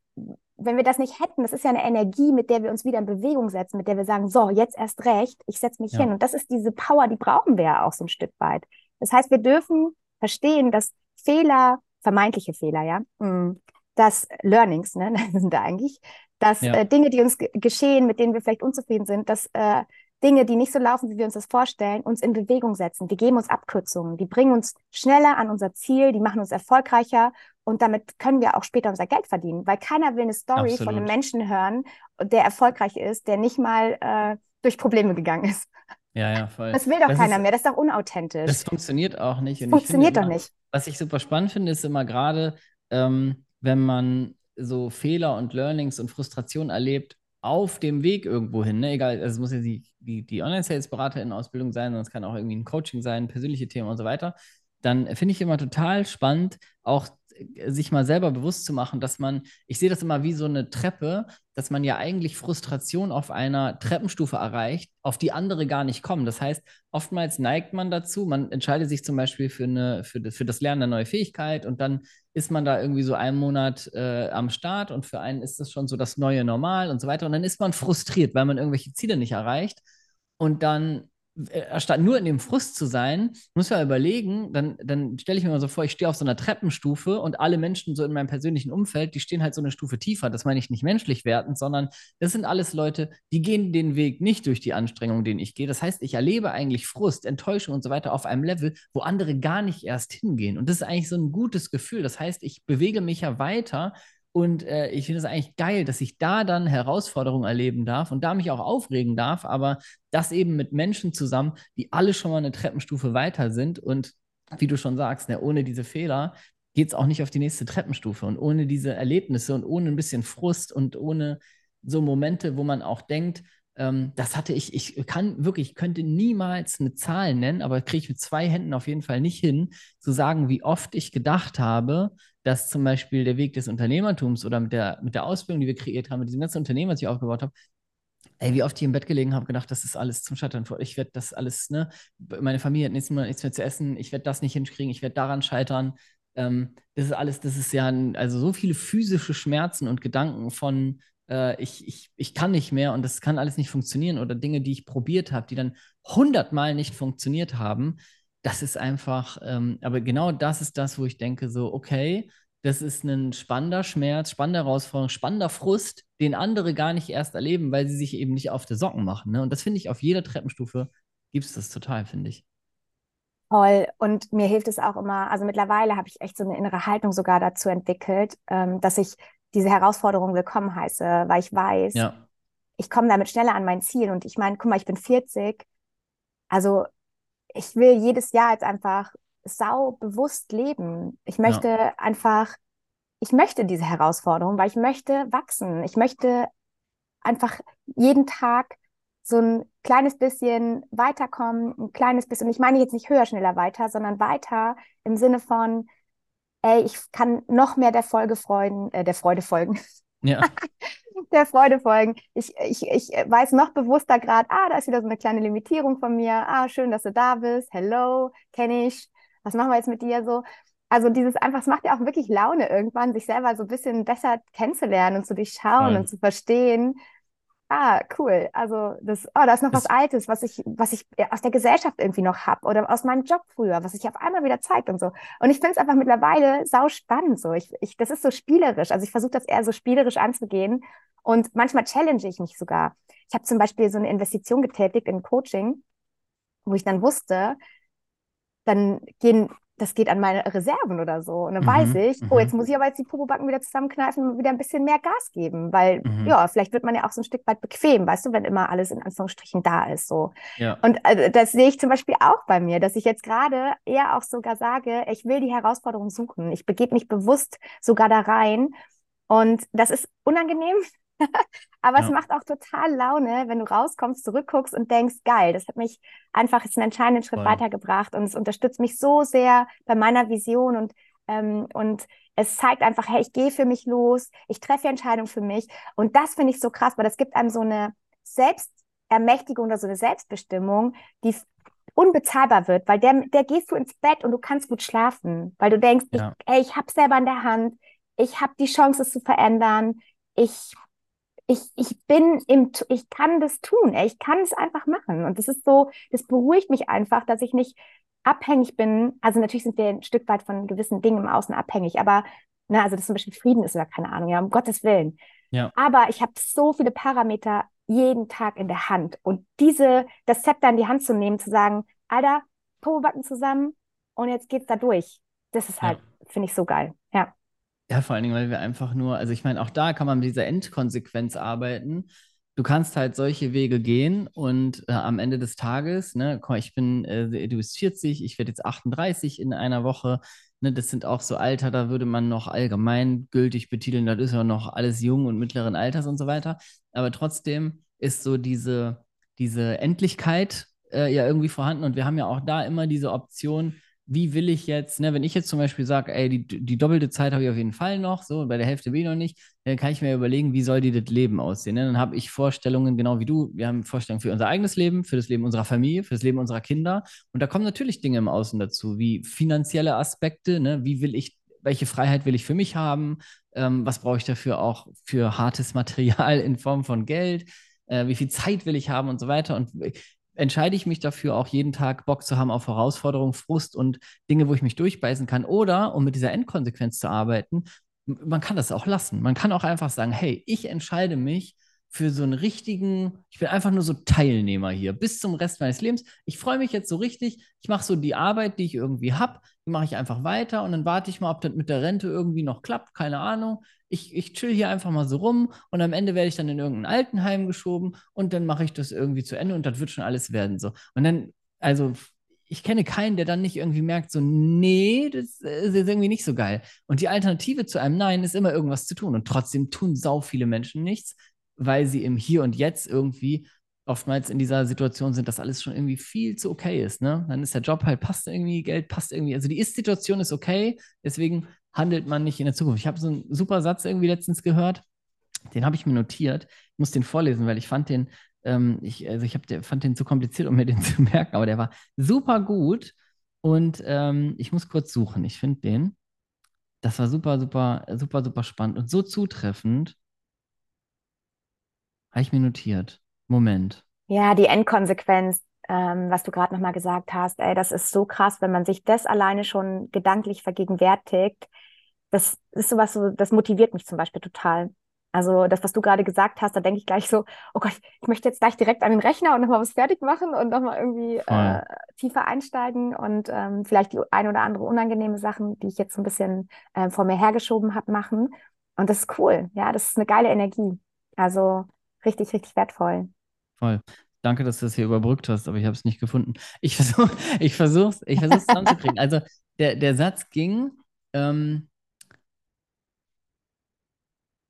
wenn wir das nicht hätten, das ist ja eine Energie, mit der wir uns wieder in Bewegung setzen, mit der wir sagen, so, jetzt erst recht, ich setze mich Ja. hin. Und das ist diese Power, die brauchen wir ja auch so ein Stück weit. Das heißt, wir dürfen verstehen, dass Fehler, vermeintliche Fehler, ja, mm, dass Learnings, ne, sind da eigentlich, dass Ja. äh, Dinge, die uns ge- geschehen, mit denen wir vielleicht unzufrieden sind, dass äh, Dinge, die nicht so laufen, wie wir uns das vorstellen, uns in Bewegung setzen. Die geben uns Abkürzungen, die bringen uns schneller an unser Ziel, die machen uns erfolgreicher und damit können wir auch später unser Geld verdienen, weil keiner will eine Story von einem Absolut. Menschen hören, der erfolgreich ist, der nicht mal äh, durch Probleme gegangen ist. Ja, ja, voll. Das will doch Das keiner ist- mehr, das ist doch unauthentisch. Das funktioniert auch nicht. Das finde funktioniert doch immer, nicht. Was ich super spannend finde, ist immer gerade, ähm, wenn man so Fehler und Learnings und Frustration erlebt auf dem Weg irgendwo hin, ne? Egal, also es muss jetzt die, die, die Online-Sales-Beraterin-Ausbildung sein, sondern es kann auch irgendwie ein Coaching sein, persönliche Themen und so weiter. Dann finde ich immer total spannend, auch sich mal selber bewusst zu machen, dass man, ich sehe das immer wie so eine Treppe, dass man ja eigentlich Frustration auf einer Treppenstufe erreicht, auf die andere gar nicht kommen. Das heißt, oftmals neigt man dazu, man entscheidet sich zum Beispiel für, eine, für, für das Lernen einer neuen Fähigkeit und dann ist man da irgendwie so einen Monat äh, am Start und für einen ist das schon so das neue Normal und so weiter. Und dann ist man frustriert, weil man irgendwelche Ziele nicht erreicht. Und dann äh, statt nur in dem Frust zu sein, muss man überlegen, dann, dann stelle ich mir mal so vor, ich stehe auf so einer Treppenstufe und alle Menschen so in meinem persönlichen Umfeld, die stehen halt so eine Stufe tiefer. Das meine ich nicht menschlich wertend, sondern das sind alles Leute, die gehen den Weg nicht durch die Anstrengung, den ich gehe. Das heißt, ich erlebe eigentlich Frust, Enttäuschung und so weiter auf einem Level, wo andere gar nicht erst hingehen. Und das ist eigentlich so ein gutes Gefühl. Das heißt, ich bewege mich ja weiter und äh, ich finde es eigentlich geil, dass ich da dann Herausforderungen erleben darf und da mich auch aufregen darf, aber das eben mit Menschen zusammen, die alle schon mal eine Treppenstufe weiter sind. Und wie du schon sagst, ne, ohne diese Fehler geht es auch nicht auf die nächste Treppenstufe. Und ohne diese Erlebnisse und ohne ein bisschen Frust und ohne so Momente, wo man auch denkt, ähm, das hatte ich, ich kann wirklich, ich könnte niemals eine Zahl nennen, aber kriege ich mit zwei Händen auf jeden Fall nicht hin, zu sagen, wie oft ich gedacht habe, dass zum Beispiel der Weg des Unternehmertums oder mit der, mit der Ausbildung, die wir kreiert haben, mit diesem ganzen Unternehmen, was ich aufgebaut habe, ey, wie oft ich im Bett gelegen habe, gedacht, das ist alles zum Scheitern. Ich werde das alles, ne, meine Familie hat nichts mehr, nichts mehr zu essen, ich werde das nicht hinkriegen, ich werde daran scheitern. Ähm, das ist alles, das ist ja, ein, also so viele physische Schmerzen und Gedanken von, äh, ich, ich, ich kann nicht mehr und das kann alles nicht funktionieren oder Dinge, die ich probiert habe, die dann hundertmal nicht funktioniert haben das ist einfach, ähm, aber genau das ist das, wo ich denke, so, okay, das ist ein spannender Schmerz, spannende Herausforderung, spannender Frust, den andere gar nicht erst erleben, weil sie sich eben nicht auf die Socken machen. Ne? Und das finde ich auf jeder Treppenstufe gibt es das total, finde ich. Toll. Und mir hilft es auch immer, also mittlerweile habe ich echt so eine innere Haltung sogar dazu entwickelt, ähm, dass ich diese Herausforderung willkommen heiße, weil ich weiß, ja. ich komme damit schneller an mein Ziel. Und ich meine, guck mal, ich bin 40. Also ich will jedes Jahr jetzt einfach sau bewusst leben. Ich möchte ja. einfach, ich möchte diese Herausforderung, weil ich möchte wachsen. Ich möchte einfach jeden Tag so ein kleines bisschen weiterkommen, ein kleines bisschen. Ich meine jetzt nicht höher, schneller weiter, sondern weiter im Sinne von, ey, ich kann noch mehr der Folge freuen, äh, der Freude folgen. Ja. der Freude folgen. Ich, ich, ich weiß noch bewusster gerade, ah, da ist wieder so eine kleine Limitierung von mir. Ah, schön, dass du da bist. Hello, kenne ich. Was machen wir jetzt mit dir so? Also dieses einfach, es macht ja auch wirklich Laune irgendwann, sich selber so ein bisschen besser kennenzulernen und zu durchschauen Voll. und zu verstehen, Ah, cool. Also das, oh, da ist noch was Altes, was ich, was ich aus der Gesellschaft irgendwie noch habe oder aus meinem Job früher, was sich auf einmal wieder zeigt und so. Und ich finde es einfach mittlerweile sau spannend. So, ich, ich, das ist so spielerisch. Also ich versuche das eher so spielerisch anzugehen und manchmal challenge ich mich sogar. Ich habe zum Beispiel so eine Investition getätigt in Coaching, wo ich dann wusste, dann gehen das geht an meine Reserven oder so. Und dann mhm, weiß ich, oh, jetzt mhm. muss ich aber jetzt die Popobacken wieder zusammenkneifen und wieder ein bisschen mehr Gas geben, weil mhm. ja, vielleicht wird man ja auch so ein Stück weit bequem, weißt du, wenn immer alles in Anführungsstrichen da ist. So. Ja. Und also, das sehe ich zum Beispiel auch bei mir, dass ich jetzt gerade eher auch sogar sage, ich will die Herausforderung suchen. Ich begebe mich bewusst sogar da rein. Und das ist unangenehm, Aber ja. es macht auch total Laune, wenn du rauskommst, zurückguckst und denkst, geil, das hat mich einfach jetzt einen entscheidenden Schritt Voll. weitergebracht und es unterstützt mich so sehr bei meiner Vision und, ähm, und es zeigt einfach, hey, ich gehe für mich los, ich treffe Entscheidungen für mich. Und das finde ich so krass, weil das gibt einem so eine Selbstermächtigung oder so eine Selbstbestimmung, die unbezahlbar wird, weil der, der gehst du ins Bett und du kannst gut schlafen, weil du denkst, ja. ich, ey, ich habe selber in der Hand, ich habe die Chance, es zu verändern, ich ich, ich bin im, ich kann das tun, ich kann es einfach machen. Und das ist so, das beruhigt mich einfach, dass ich nicht abhängig bin. Also natürlich sind wir ein Stück weit von gewissen Dingen im Außen abhängig, aber, na, ne, also das zum Beispiel Frieden ist oder keine Ahnung, ja, um Gottes Willen. Ja. Aber ich habe so viele Parameter jeden Tag in der Hand. Und diese, das Zepter in die Hand zu nehmen, zu sagen, Alter, Pobacken zusammen und jetzt geht's da durch. Das ist halt, ja. finde ich so geil. Ja. Ja, vor allen Dingen, weil wir einfach nur, also ich meine, auch da kann man mit dieser Endkonsequenz arbeiten. Du kannst halt solche Wege gehen und äh, am Ende des Tages, ne, ich bin, äh, du bist 40, ich werde jetzt 38 in einer Woche. Ne, das sind auch so Alter, da würde man noch allgemeingültig betiteln, das ist ja noch alles jung und mittleren Alters und so weiter. Aber trotzdem ist so diese, diese Endlichkeit äh, ja irgendwie vorhanden und wir haben ja auch da immer diese Option, wie will ich jetzt, ne, wenn ich jetzt zum Beispiel sage, ey, die, die doppelte Zeit habe ich auf jeden Fall noch, so bei der Hälfte will ich noch nicht, dann kann ich mir überlegen, wie soll die das Leben aussehen. Ne? Dann habe ich Vorstellungen, genau wie du. Wir haben Vorstellungen für unser eigenes Leben, für das Leben unserer Familie, für das Leben unserer Kinder. Und da kommen natürlich Dinge im Außen dazu, wie finanzielle Aspekte, ne? wie will ich, welche Freiheit will ich für mich haben, ähm, was brauche ich dafür auch für hartes Material in Form von Geld, äh, wie viel Zeit will ich haben und so weiter. Und entscheide ich mich dafür, auch jeden Tag Bock zu haben auf Herausforderungen, Frust und Dinge, wo ich mich durchbeißen kann. Oder, um mit dieser Endkonsequenz zu arbeiten, man kann das auch lassen. Man kann auch einfach sagen, hey, ich entscheide mich für so einen richtigen, ich bin einfach nur so Teilnehmer hier bis zum Rest meines Lebens. Ich freue mich jetzt so richtig, ich mache so die Arbeit, die ich irgendwie habe, die mache ich einfach weiter und dann warte ich mal, ob das mit der Rente irgendwie noch klappt, keine Ahnung. Ich, ich chill hier einfach mal so rum und am Ende werde ich dann in irgendein Altenheim geschoben und dann mache ich das irgendwie zu Ende und das wird schon alles werden so. Und dann, also ich kenne keinen, der dann nicht irgendwie merkt, so, nee, das ist irgendwie nicht so geil. Und die Alternative zu einem Nein ist immer irgendwas zu tun. Und trotzdem tun sau viele Menschen nichts, weil sie im Hier und Jetzt irgendwie oftmals in dieser Situation sind, dass alles schon irgendwie viel zu okay ist. Ne? Dann ist der Job halt, passt irgendwie, Geld passt irgendwie. Also die Ist-Situation ist okay, deswegen handelt man nicht in der Zukunft. Ich habe so einen super Satz irgendwie letztens gehört, den habe ich mir notiert. Ich muss den vorlesen, weil ich fand den, ähm, ich, also ich hab, der, fand den zu kompliziert, um mir den zu merken, aber der war super gut. Und ähm, ich muss kurz suchen. Ich finde den. Das war super, super, super, super spannend und so zutreffend. Habe ich mir notiert. Moment. Ja, die Endkonsequenz, ähm, was du gerade nochmal gesagt hast, ey, das ist so krass, wenn man sich das alleine schon gedanklich vergegenwärtigt. Das ist sowas, so, das motiviert mich zum Beispiel total. Also das, was du gerade gesagt hast, da denke ich gleich so, oh Gott, ich möchte jetzt gleich direkt an den Rechner und nochmal was fertig machen und nochmal irgendwie äh, tiefer einsteigen und ähm, vielleicht die ein oder andere unangenehme Sachen, die ich jetzt so ein bisschen äh, vor mir hergeschoben habe, machen. Und das ist cool, ja, das ist eine geile Energie. Also richtig, richtig wertvoll. Voll. Danke, dass du das hier überbrückt hast, aber ich habe es nicht gefunden. Ich versuche ich versuch's, ich versuch's zusammenzukriegen. Also der, der Satz ging, ähm,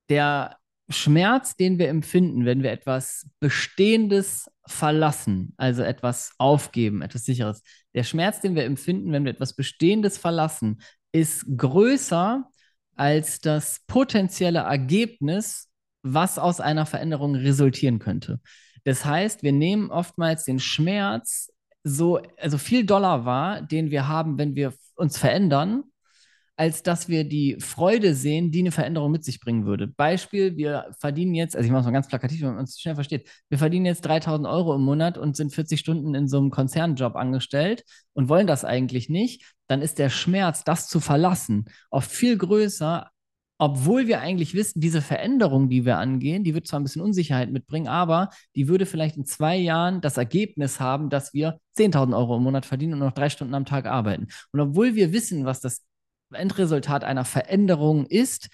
der Schmerz, den wir empfinden, wenn wir etwas Bestehendes verlassen, also etwas aufgeben, etwas Sicheres, der Schmerz, den wir empfinden, wenn wir etwas Bestehendes verlassen, ist größer als das potenzielle Ergebnis was aus einer Veränderung resultieren könnte. Das heißt, wir nehmen oftmals den Schmerz so, also viel Dollar wahr, den wir haben, wenn wir uns verändern, als dass wir die Freude sehen, die eine Veränderung mit sich bringen würde. Beispiel, wir verdienen jetzt, also ich mache es mal ganz plakativ, wenn man es schnell versteht, wir verdienen jetzt 3000 Euro im Monat und sind 40 Stunden in so einem Konzernjob angestellt und wollen das eigentlich nicht, dann ist der Schmerz, das zu verlassen, oft viel größer, obwohl wir eigentlich wissen, diese Veränderung, die wir angehen, die wird zwar ein bisschen Unsicherheit mitbringen, aber die würde vielleicht in zwei Jahren das Ergebnis haben, dass wir 10.000 Euro im Monat verdienen und noch drei Stunden am Tag arbeiten. Und obwohl wir wissen, was das Endresultat einer Veränderung ist,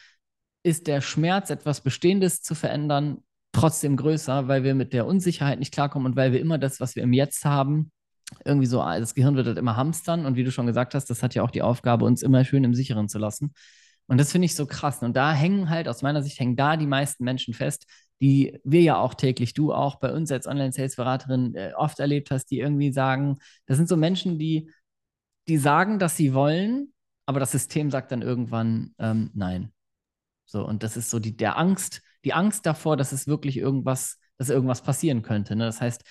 ist der Schmerz, etwas Bestehendes zu verändern, trotzdem größer, weil wir mit der Unsicherheit nicht klarkommen und weil wir immer das, was wir im Jetzt haben, irgendwie so, das Gehirn wird halt immer hamstern und wie du schon gesagt hast, das hat ja auch die Aufgabe, uns immer schön im Sicheren zu lassen. Und das finde ich so krass. Und da hängen halt, aus meiner Sicht, hängen da die meisten Menschen fest, die wir ja auch täglich, du auch bei uns als Online-Sales-Beraterin äh, oft erlebt hast, die irgendwie sagen, das sind so Menschen, die, die sagen, dass sie wollen, aber das System sagt dann irgendwann ähm, nein. So, und das ist so die, der Angst, die Angst davor, dass es wirklich irgendwas, dass irgendwas passieren könnte. Ne? Das heißt,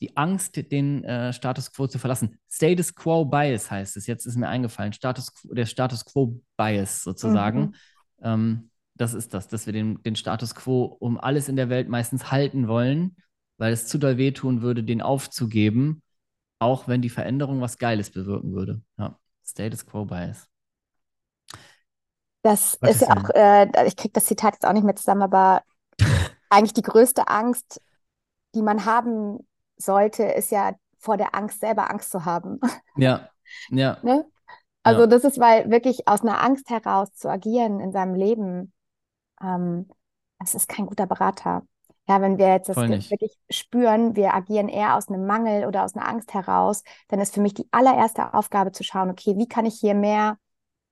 die Angst, den äh, Status quo zu verlassen. Status quo Bias heißt es. Jetzt ist mir eingefallen. Status, der Status quo Bias sozusagen. Mhm. Ähm, das ist das, dass wir den, den Status quo um alles in der Welt meistens halten wollen, weil es zu doll wehtun würde, den aufzugeben, auch wenn die Veränderung was Geiles bewirken würde. Ja, Status quo Bias. Das was ist ja auch, äh, ich kriege das Zitat jetzt auch nicht mehr zusammen, aber eigentlich die größte Angst, die man haben sollte, ist ja vor der Angst selber Angst zu haben. Ja, ja. ne? Also ja. das ist, weil wirklich aus einer Angst heraus zu agieren in seinem Leben, ähm, das ist kein guter Berater. Ja, wenn wir jetzt das wirklich spüren, wir agieren eher aus einem Mangel oder aus einer Angst heraus, dann ist für mich die allererste Aufgabe zu schauen, okay, wie kann ich hier mehr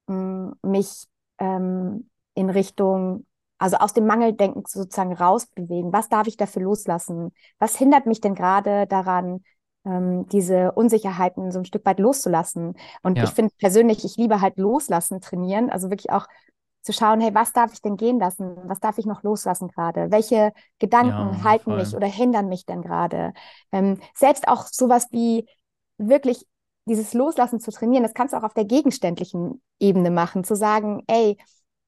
mh, mm, mich ähm, in Richtung also aus dem Mangeldenken sozusagen rausbewegen. Was darf ich dafür loslassen? Was hindert mich denn gerade daran, ähm, diese Unsicherheiten so ein Stück weit loszulassen. Und Ja. ich finde persönlich, ich liebe halt loslassen trainieren, also wirklich auch zu schauen, hey, was darf ich denn gehen lassen? Was darf ich noch loslassen gerade? Welche Gedanken Ja, halten voll. mich oder hindern mich denn gerade? Ähm, selbst auch sowas wie wirklich dieses Loslassen zu trainieren, das kannst du auch auf der gegenständlichen Ebene machen, zu sagen, ey,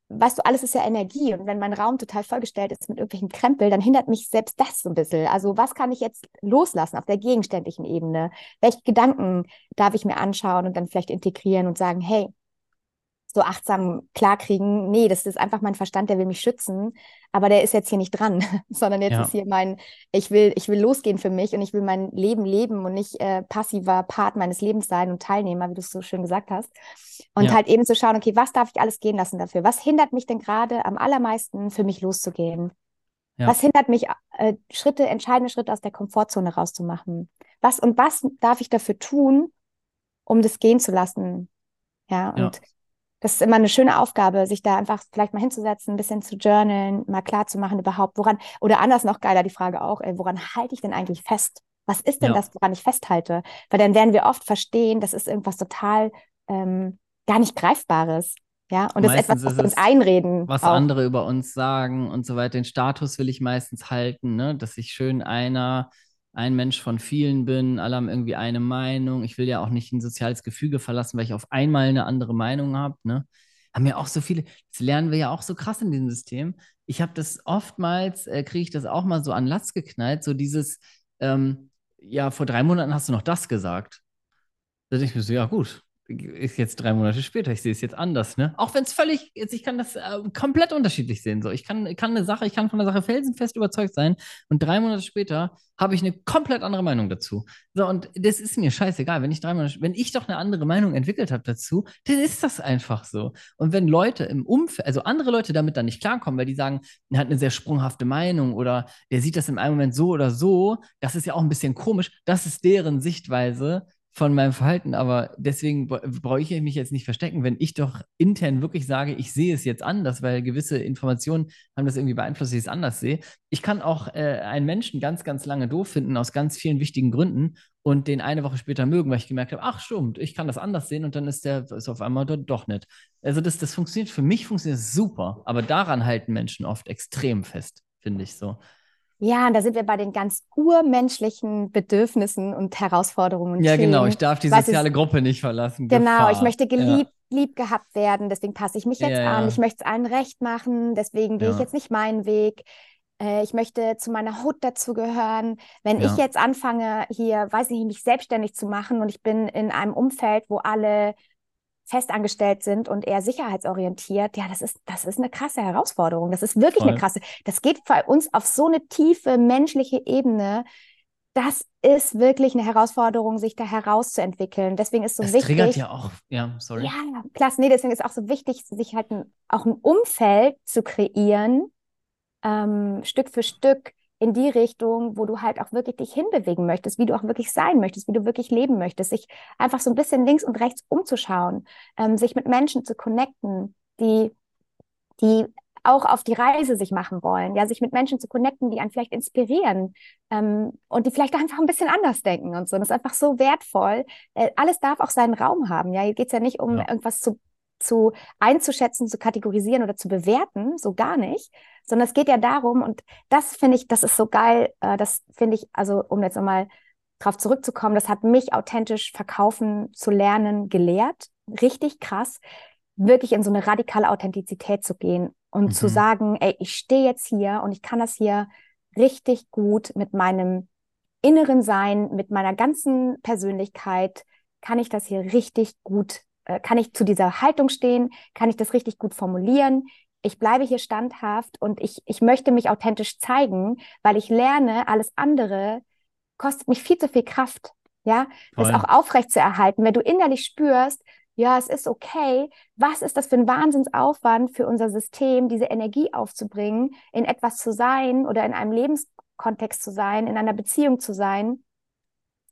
weißt du, alles ist ja Energie und wenn mein Raum total vollgestellt ist mit irgendwelchen Krempel, dann hindert mich selbst das so ein bisschen. Also was kann ich jetzt loslassen auf der gegenständlichen Ebene? Welche Gedanken darf ich mir anschauen und dann vielleicht integrieren und sagen, hey, so achtsam klarkriegen, nee, das ist einfach mein Verstand, der will mich schützen, aber der ist jetzt hier nicht dran, sondern jetzt Ja. ist hier mein, ich will, ich will losgehen für mich und ich will mein Leben leben und nicht äh, passiver Part meines Lebens sein und Teilnehmer, wie du es so schön gesagt hast. Und Ja. halt eben zu schauen, okay, was darf ich alles gehen lassen dafür? Was hindert mich denn gerade am allermeisten für mich loszugehen? Ja. Was hindert mich, äh, Schritte, entscheidende Schritte aus der Komfortzone rauszumachen? Was und was darf ich dafür tun, um das gehen zu lassen? Ja, Ja. und das ist immer eine schöne Aufgabe, sich da einfach vielleicht mal hinzusetzen, ein bisschen zu journalen, mal klar zu machen überhaupt, woran, oder anders noch geiler die Frage auch, ey, woran halte ich denn eigentlich fest? Was ist denn Ja. das, woran ich festhalte? Weil dann werden wir oft verstehen, das ist irgendwas total ähm, gar nicht Greifbares. Ja, und das ist Meistens etwas, was ist uns einreden. was auch. andere über uns sagen und so weiter. Den Status will ich meistens halten, ne? Dass ich schön einer, ein Mensch von vielen bin, alle haben irgendwie eine Meinung. Ich will ja auch nicht ein soziales Gefüge verlassen, weil ich auf einmal eine andere Meinung habe, ne? Haben ja auch so viele, das lernen wir ja auch so krass in diesem System. Ich habe das oftmals, äh, kriege ich das auch mal so an Latz geknallt, so dieses, ähm, ja, vor drei Monaten hast du noch das gesagt. Da denke ich mir so, ja gut, ist jetzt drei Monate später, ich sehe es jetzt anders, ne? Auch wenn es völlig, jetzt, ich kann das äh, komplett unterschiedlich sehen. So, ich kann, kann eine Sache, ich kann von der Sache felsenfest überzeugt sein und drei Monate später habe ich eine komplett andere Meinung dazu. So, und das ist mir scheißegal. Wenn ich drei Monate, wenn ich doch eine andere Meinung entwickelt habe dazu, dann ist das einfach so. Und wenn Leute im Umfeld, also andere Leute damit dann nicht klarkommen, weil die sagen, er hat eine sehr sprunghafte Meinung oder der sieht das im einen Moment so oder so, das ist ja auch ein bisschen komisch. Das ist deren Sichtweise von meinem Verhalten, aber deswegen bra- brauche ich mich jetzt nicht verstecken, wenn ich doch intern wirklich sage, ich sehe es jetzt anders, weil gewisse Informationen haben das irgendwie beeinflusst, dass ich es anders sehe. Ich kann auch äh, einen Menschen ganz, ganz lange doof finden, aus ganz vielen wichtigen Gründen und den eine Woche später mögen, weil ich gemerkt habe, ach stimmt, ich kann das anders sehen und dann ist der ist auf einmal dort doch nicht. Also das, das funktioniert, für mich funktioniert es super, aber daran halten Menschen oft extrem fest, finde ich so. Ja, und da sind wir bei den ganz urmenschlichen Bedürfnissen und Herausforderungen Ja, genau, Themen. ich darf die soziale ist- Gruppe nicht verlassen. Genau, ich Gefahr. möchte Ja. geliebt, lieb gehabt werden, deswegen passe ich mich jetzt Ja, an. ja. Ich möchte es allen recht machen, deswegen gehe ich Ja. jetzt nicht meinen Weg. Äh, ich möchte zu meiner Hut dazugehören. Wenn ich Ja. jetzt anfange, hier, weiß ich nicht, mich selbstständig zu machen und ich bin in einem Umfeld, wo alle festangestellt sind und eher sicherheitsorientiert, ja, das ist, das ist eine krasse Herausforderung. Das ist wirklich Voll. eine krasse. Das geht bei uns auf so eine tiefe menschliche Ebene. Das ist wirklich eine Herausforderung, sich da herauszuentwickeln. Deswegen ist so Das wichtig. triggert ja auch, ja, sorry. Ja, klasse. Nee, deswegen ist auch so wichtig, sich halt ein, auch ein Umfeld zu kreieren, ähm, Stück für Stück in die Richtung, wo du halt auch wirklich dich hinbewegen möchtest, wie du auch wirklich sein möchtest, wie du wirklich leben möchtest, sich einfach so ein bisschen links und rechts umzuschauen, ähm, sich mit Menschen zu connecten, die, die auch auf die Reise sich machen wollen, ja, sich mit Menschen zu connecten, die einen vielleicht inspirieren ähm, und die vielleicht einfach ein bisschen anders denken und so. Und das ist einfach so wertvoll. Äh, alles darf auch seinen Raum haben, ja. Hier geht es ja nicht um Ja. irgendwas zu, zu einzuschätzen, zu kategorisieren oder zu bewerten, so gar nicht, sondern es geht ja darum, und das finde ich, das ist so geil, äh, das finde ich, also um jetzt nochmal drauf zurückzukommen, das hat mich authentisch verkaufen zu lernen gelehrt, richtig krass, wirklich in so eine radikale Authentizität zu gehen und zu Mhm. sagen, ey, ich stehe jetzt hier und ich kann das hier richtig gut mit meinem inneren Sein, mit meiner ganzen Persönlichkeit, kann ich das hier richtig gut, äh, kann ich zu dieser Haltung stehen, kann ich das richtig gut formulieren. Ich bleibe hier standhaft und ich, ich möchte mich authentisch zeigen, weil ich lerne, alles andere kostet mich viel zu viel Kraft. Ja, das Voll. auch aufrecht zu erhalten. Wenn du innerlich spürst, ja, es ist okay, was ist das für ein Wahnsinnsaufwand für unser System, diese Energie aufzubringen, in etwas zu sein oder in einem Lebenskontext zu sein, in einer Beziehung zu sein,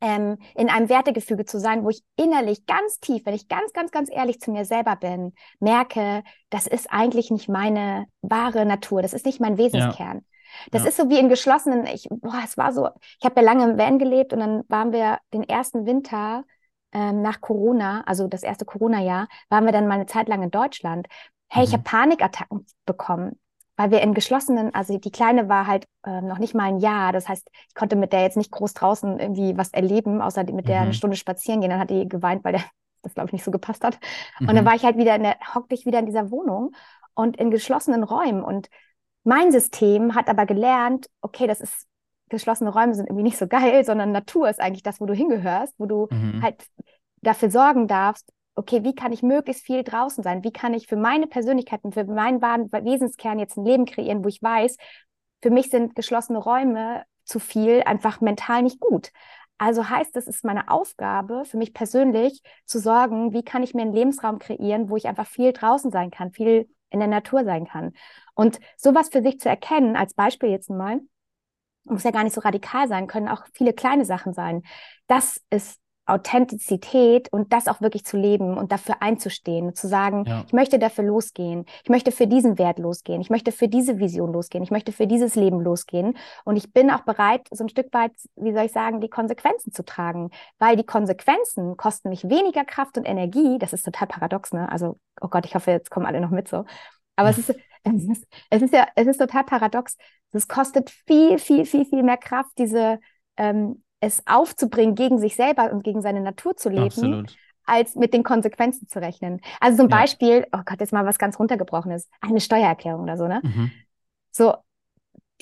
ähm, in einem Wertegefüge zu sein, wo ich innerlich ganz tief, wenn ich ganz, ganz, ganz ehrlich zu mir selber bin, merke, das ist eigentlich nicht meine wahre Natur, das ist nicht mein Wesenskern. Das ja. ist so wie in geschlossenen, ich, boah, es war so, ich habe ja lange im Van gelebt und dann waren wir den ersten Winter ähm, nach Corona, also das erste Corona-Jahr, waren wir dann mal eine Zeit lang in Deutschland. Hey, mhm. ich habe Panikattacken bekommen weil wir in geschlossenen, also die Kleine war halt äh, noch nicht mal ein Jahr, das heißt, ich konnte mit der jetzt nicht groß draußen irgendwie was erleben, außer mit der mhm. eine Stunde spazieren gehen. Dann hat die geweint, weil der das glaube ich nicht so gepasst hat. Mhm. Und dann mhm. war ich halt wieder in der, hockte ich wieder in dieser Wohnung und in geschlossenen Räumen. Und mein System hat aber gelernt, okay, das ist, geschlossene Räume sind irgendwie nicht so geil, sondern Natur ist eigentlich das, wo du hingehörst, wo du mhm. halt dafür sorgen darfst, okay, wie kann ich möglichst viel draußen sein? Wie kann ich für meine Persönlichkeit und für meinen wahren Wesenskern jetzt ein Leben kreieren, wo ich weiß, für mich sind geschlossene Räume zu viel einfach mental nicht gut. Also heißt es, ist meine Aufgabe für mich persönlich zu sorgen, wie kann ich mir einen Lebensraum kreieren, wo ich einfach viel draußen sein kann, viel in der Natur sein kann. Und sowas für sich zu erkennen, als Beispiel jetzt mal, muss ja gar nicht so radikal sein, können auch viele kleine Sachen sein. Das ist Authentizität und das auch wirklich zu leben und dafür einzustehen und zu sagen, ja. ich möchte dafür losgehen, ich möchte für diesen Wert losgehen, ich möchte für diese Vision losgehen, ich möchte für dieses Leben losgehen und ich bin auch bereit, so ein Stück weit, wie soll ich sagen, die Konsequenzen zu tragen, weil die Konsequenzen kosten mich weniger Kraft und Energie, das ist total paradox, ne? Also, oh Gott, ich hoffe, jetzt kommen alle noch mit so. Aber es ist, es ist, es ist ja, es ist total paradox. Es kostet viel, viel, viel, viel mehr Kraft, diese ähm, es aufzubringen, gegen sich selber und gegen seine Natur zu leben, Absolut. als mit den Konsequenzen zu rechnen. Also zum ja. Beispiel, oh Gott, jetzt mal was ganz runtergebrochenes, eine Steuererklärung oder so, ne? Mhm. So,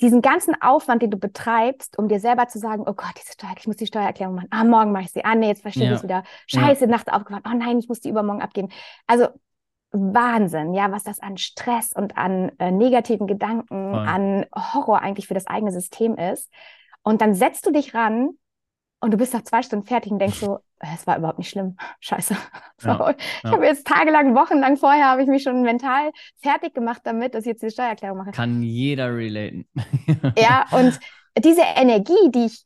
diesen ganzen Aufwand, den du betreibst, um dir selber zu sagen, oh Gott, diese Steuer, ich muss die Steuererklärung machen. Ah, morgen mache ich sie. Ah, nee, jetzt verstehe ja. ich es wieder. Scheiße, ja. nachts aufgewacht. Oh nein, ich muss die übermorgen abgeben. Also Wahnsinn, ja, was das an Stress und an äh, negativen Gedanken, Voll. an Horror eigentlich für das eigene System ist. Und dann setzt du dich ran und du bist nach zwei Stunden fertig und denkst so, äh, es war überhaupt nicht schlimm. Scheiße. Ja, ich ja. habe jetzt tagelang, wochenlang vorher habe ich mich schon mental fertig gemacht damit, dass ich jetzt die Steuererklärung mache. Kann jeder relaten. ja, und diese Energie, die ich,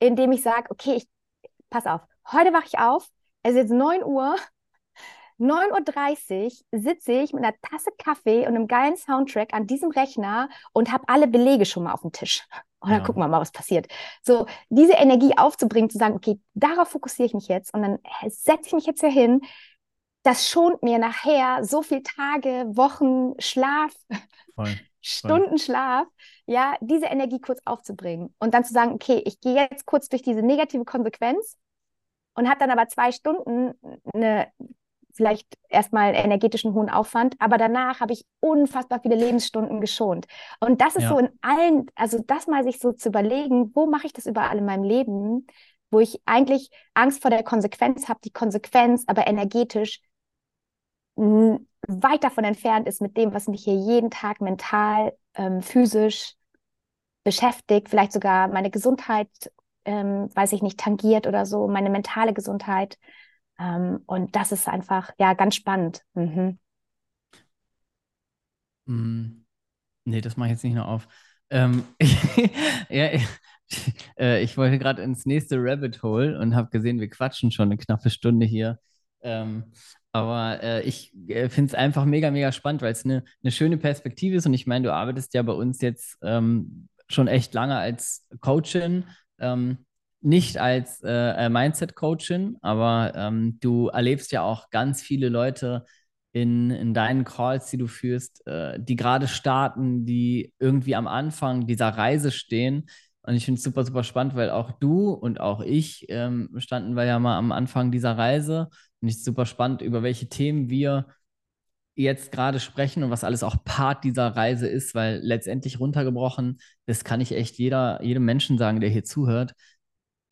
indem ich sage, okay, ich pass auf, heute wache ich auf, es ist jetzt 9 Uhr, 9.30 Uhr sitze ich mit einer Tasse Kaffee und einem geilen Soundtrack an diesem Rechner und habe alle Belege schon mal auf dem Tisch. Und dann ja. gucken wir mal, was passiert. So, diese Energie aufzubringen, zu sagen, okay, darauf fokussiere ich mich jetzt und dann setze ich mich jetzt hier hin. Das schont mir nachher so viele Tage, Wochen Schlaf, Voll. Stunden Schlaf, ja, diese Energie kurz aufzubringen und dann zu sagen, okay, ich gehe jetzt kurz durch diese negative Konsequenz und habe dann aber zwei Stunden eine vielleicht erstmal energetischen hohen Aufwand, aber danach habe ich unfassbar viele Lebensstunden geschont. Und das ist ja. so in allen, also das mal sich so zu überlegen, wo mache ich das überall in meinem Leben, wo ich eigentlich Angst vor der Konsequenz habe, die Konsequenz aber energetisch weit davon entfernt ist mit dem, was mich hier jeden Tag mental, ähm, physisch beschäftigt, vielleicht sogar meine Gesundheit, ähm, weiß ich nicht, tangiert oder so, meine mentale Gesundheit. Ähm, und das ist einfach, ja, ganz spannend. Mhm. Mm, nee, das mache ich jetzt nicht noch auf. Ähm, ja, äh, ich wollte gerade ins nächste Rabbit Hole und habe gesehen, wir quatschen schon eine knappe Stunde hier. Ähm, aber äh, ich äh, finde es einfach mega, mega spannend, weil es eine, eine schöne Perspektive ist. Und ich meine, du arbeitest ja bei uns jetzt ähm, schon echt lange als Coachin. Ähm, nicht als äh, Mindset-Coachin, aber ähm, du erlebst ja auch ganz viele Leute in, in deinen Calls, die du führst, äh, die gerade starten, die irgendwie am Anfang dieser Reise stehen. Und ich finde es super, super spannend, weil auch du und auch ich ähm, standen wir ja mal am Anfang dieser Reise. Und ich super spannend, über welche Themen wir jetzt gerade sprechen und was alles auch Part dieser Reise ist, weil letztendlich runtergebrochen, das kann ich echt jeder, jedem Menschen sagen, der hier zuhört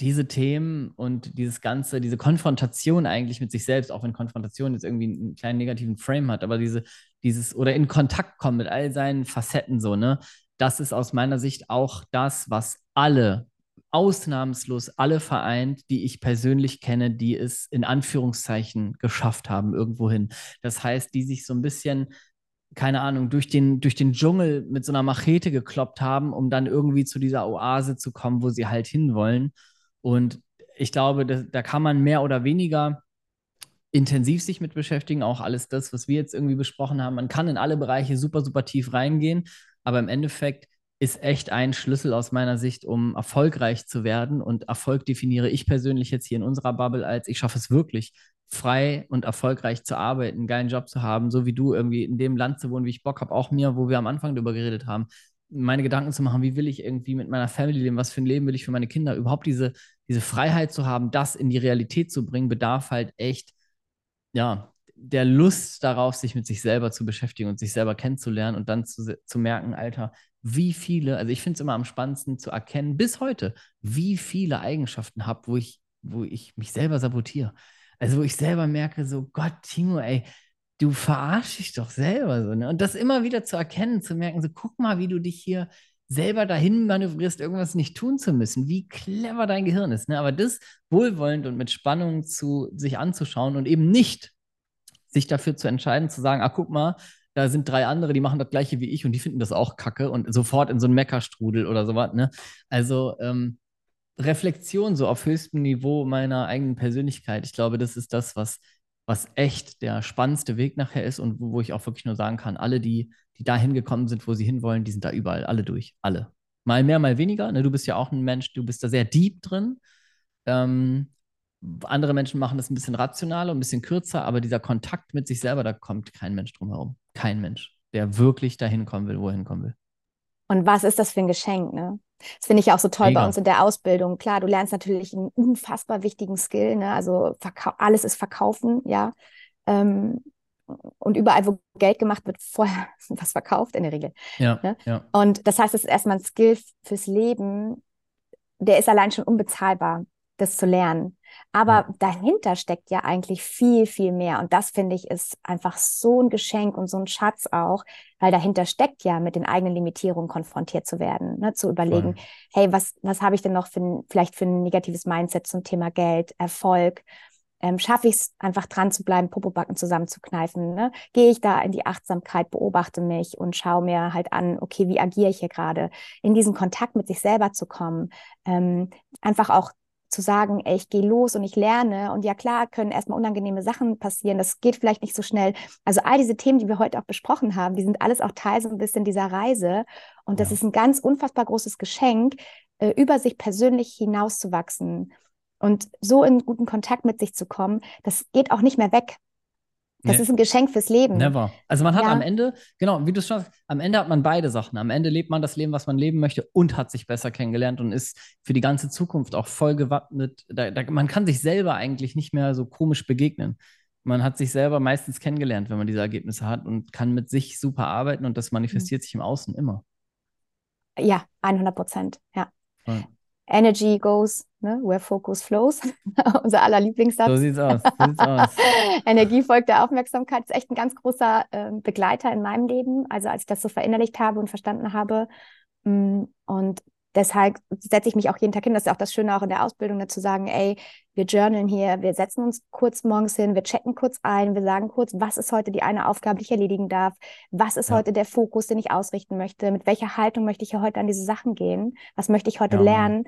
diese Themen und dieses Ganze, diese Konfrontation eigentlich mit sich selbst, auch wenn Konfrontation jetzt irgendwie einen kleinen negativen Frame hat, aber diese, dieses oder in Kontakt kommen mit all seinen Facetten so, ne, das ist aus meiner Sicht auch das, was alle, ausnahmslos alle vereint, die ich persönlich kenne, die es in Anführungszeichen geschafft haben, irgendwohin. Das heißt, die sich so ein bisschen keine Ahnung, durch den, durch den Dschungel mit so einer Machete gekloppt haben, um dann irgendwie zu dieser Oase zu kommen, wo sie halt hinwollen. Und ich glaube, da, da kann man mehr oder weniger intensiv sich mit beschäftigen, auch alles das, was wir jetzt irgendwie besprochen haben. Man kann in alle Bereiche super, super tief reingehen, aber im Endeffekt ist echt ein Schlüssel aus meiner Sicht, um erfolgreich zu werden. Und Erfolg definiere ich persönlich jetzt hier in unserer Bubble als, ich schaffe es wirklich, frei und erfolgreich zu arbeiten, einen geilen Job zu haben, so wie du irgendwie in dem Land zu wohnen, wie ich Bock habe, auch mir, wo wir am Anfang darüber geredet haben, meine Gedanken zu machen, wie will ich irgendwie mit meiner Family leben, was für ein Leben will ich für meine Kinder, überhaupt diese, diese Freiheit zu haben, das in die Realität zu bringen, bedarf halt echt, ja, der Lust darauf, sich mit sich selber zu beschäftigen und sich selber kennenzulernen und dann zu, zu merken, Alter, wie viele, also ich finde es immer am spannendsten zu erkennen, bis heute, wie viele Eigenschaften habe, wo ich, wo ich mich selber sabotiere. Also wo ich selber merke, so Gott, Timo, ey, du verarsch dich doch selber so. Ne? Und das immer wieder zu erkennen, zu merken, so guck mal, wie du dich hier selber dahin manövrierst, irgendwas nicht tun zu müssen, wie clever dein Gehirn ist. Ne? Aber das wohlwollend und mit Spannung zu sich anzuschauen und eben nicht sich dafür zu entscheiden, zu sagen, ah, guck mal, da sind drei andere, die machen das gleiche wie ich und die finden das auch kacke und sofort in so einen Meckerstrudel oder sowas. Ne? Also ähm, Reflexion so auf höchstem Niveau meiner eigenen Persönlichkeit, ich glaube, das ist das, was, was echt der spannendste Weg nachher ist und wo, wo ich auch wirklich nur sagen kann, alle, die, die da hingekommen sind, wo sie hinwollen, die sind da überall, alle durch, alle. Mal mehr, mal weniger. Ne? Du bist ja auch ein Mensch, du bist da sehr deep drin. Ähm, andere Menschen machen das ein bisschen rationaler, ein bisschen kürzer, aber dieser Kontakt mit sich selber, da kommt kein Mensch drum herum. Kein Mensch, der wirklich dahin kommen will, wo er hinkommen will. Und was ist das für ein Geschenk, ne? Das finde ich auch so toll Mega. bei uns in der Ausbildung. Klar, du lernst natürlich einen unfassbar wichtigen Skill, ne? Also alles ist Verkaufen, ja. Ähm, und überall, wo Geld gemacht wird, vorher was verkauft in der Regel. Ja, ne? ja. Und das heißt, es ist erstmal ein Skill fürs Leben, der ist allein schon unbezahlbar, das zu lernen. Aber ja. dahinter steckt ja eigentlich viel, viel mehr. Und das finde ich ist einfach so ein Geschenk und so ein Schatz auch, weil dahinter steckt ja mit den eigenen Limitierungen konfrontiert zu werden, ne? zu überlegen, Voll. hey, was, was habe ich denn noch für vielleicht für ein negatives Mindset zum Thema Geld, Erfolg? Ähm, schaffe ich es einfach dran zu bleiben, Popobacken zusammenzukneifen? Ne? Gehe ich da in die Achtsamkeit, beobachte mich und schaue mir halt an, okay, wie agiere ich hier gerade? In diesen Kontakt mit sich selber zu kommen, ähm, einfach auch zu sagen, ey, ich gehe los und ich lerne. Und ja, klar, können erstmal unangenehme Sachen passieren. Das geht vielleicht nicht so schnell. Also all diese Themen, die wir heute auch besprochen haben, die sind alles auch Teil so ein bisschen dieser Reise. Und das ja. ist ein ganz unfassbar großes Geschenk, äh, über sich persönlich hinauszuwachsen und so in guten Kontakt mit sich zu kommen. Das geht auch nicht mehr weg. Das nee. ist ein Geschenk fürs Leben. Never. Also man hat ja. am Ende, genau, wie du schon sagst, am Ende hat man beide Sachen. Am Ende lebt man das Leben, was man leben möchte und hat sich besser kennengelernt und ist für die ganze Zukunft auch voll gewappnet. Da, da, man kann sich selber eigentlich nicht mehr so komisch begegnen. Man hat sich selber meistens kennengelernt, wenn man diese Ergebnisse hat und kann mit sich super arbeiten und das manifestiert mhm. sich im Außen immer. Ja, 100 Prozent, ja. ja. Energy goes ne, where focus flows. Unser aller Lieblingssatz. So sieht's aus. So sieht's aus. Energie folgt der Aufmerksamkeit. ist echt ein ganz großer äh, Begleiter in meinem Leben. Also als ich das so verinnerlicht habe und verstanden habe. Mm, und deshalb setze ich mich auch jeden Tag hin. Das ist auch das Schöne auch in der Ausbildung, ne, zu sagen, ey, wir journalen hier, wir setzen uns kurz morgens hin, wir checken kurz ein, wir sagen kurz, was ist heute die eine Aufgabe, die ich erledigen darf, was ist ja. heute der Fokus, den ich ausrichten möchte, mit welcher Haltung möchte ich hier heute an diese Sachen gehen, was möchte ich heute ja. lernen.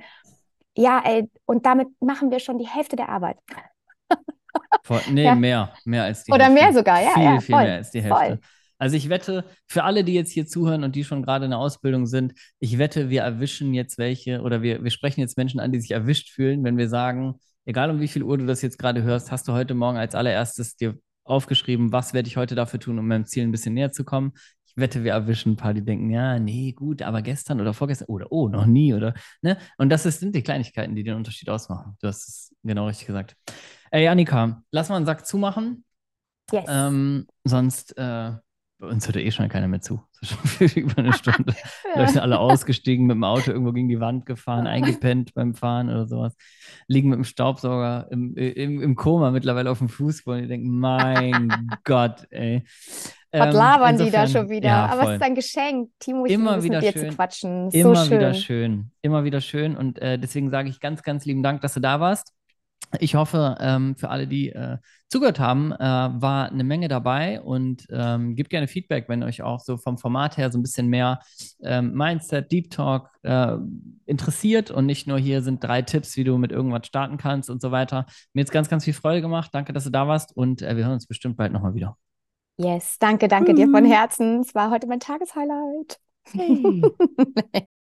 Ja, ey, und damit machen wir schon die Hälfte der Arbeit. Vor, nee, ja. mehr, mehr als die Oder Hälfte. mehr sogar, ja. Viel, ja, viel mehr als die Hälfte. Voll. Also ich wette, für alle, die jetzt hier zuhören und die schon gerade in der Ausbildung sind, ich wette, wir erwischen jetzt welche oder wir, wir sprechen jetzt Menschen an, die sich erwischt fühlen, wenn wir sagen, egal um wie viel Uhr du das jetzt gerade hörst, hast du heute Morgen als allererstes dir aufgeschrieben, was werde ich heute dafür tun, um meinem Ziel ein bisschen näher zu kommen. Ich wette, wir erwischen ein paar, die denken, ja, nee, gut, aber gestern oder vorgestern oder oh, noch nie oder, ne? Und das sind die Kleinigkeiten, die den Unterschied ausmachen. Du hast es genau richtig gesagt. Ey, Annika, lass mal einen Sack zumachen. Yes. Ähm, sonst äh, bei uns hört eh schon keiner mehr zu. So schon über eine Stunde. ja. sind alle ausgestiegen, mit dem Auto irgendwo gegen die Wand gefahren, eingepennt beim Fahren oder sowas. Liegen mit dem Staubsauger im, im, im Koma mittlerweile auf dem Fußball und die denken, mein Gott, ey. Was ähm, labern insofern, die da schon wieder? Ja, Aber es ist ein Geschenk, Timo, ich immer wieder mit dir schön. zu quatschen. Immer so schön. wieder schön. Immer wieder schön. Und äh, deswegen sage ich ganz, ganz lieben Dank, dass du da warst. Ich hoffe, ähm, für alle, die äh, zugehört haben, äh, war eine Menge dabei und ähm, gebt gerne Feedback, wenn euch auch so vom Format her so ein bisschen mehr ähm, Mindset, Deep Talk äh, interessiert und nicht nur hier sind drei Tipps, wie du mit irgendwas starten kannst und so weiter. Mir jetzt ganz, ganz viel Freude gemacht. Danke, dass du da warst und äh, wir hören uns bestimmt bald nochmal wieder. Yes, danke, danke mhm. dir von Herzen. Es war heute mein Tageshighlight. Hey.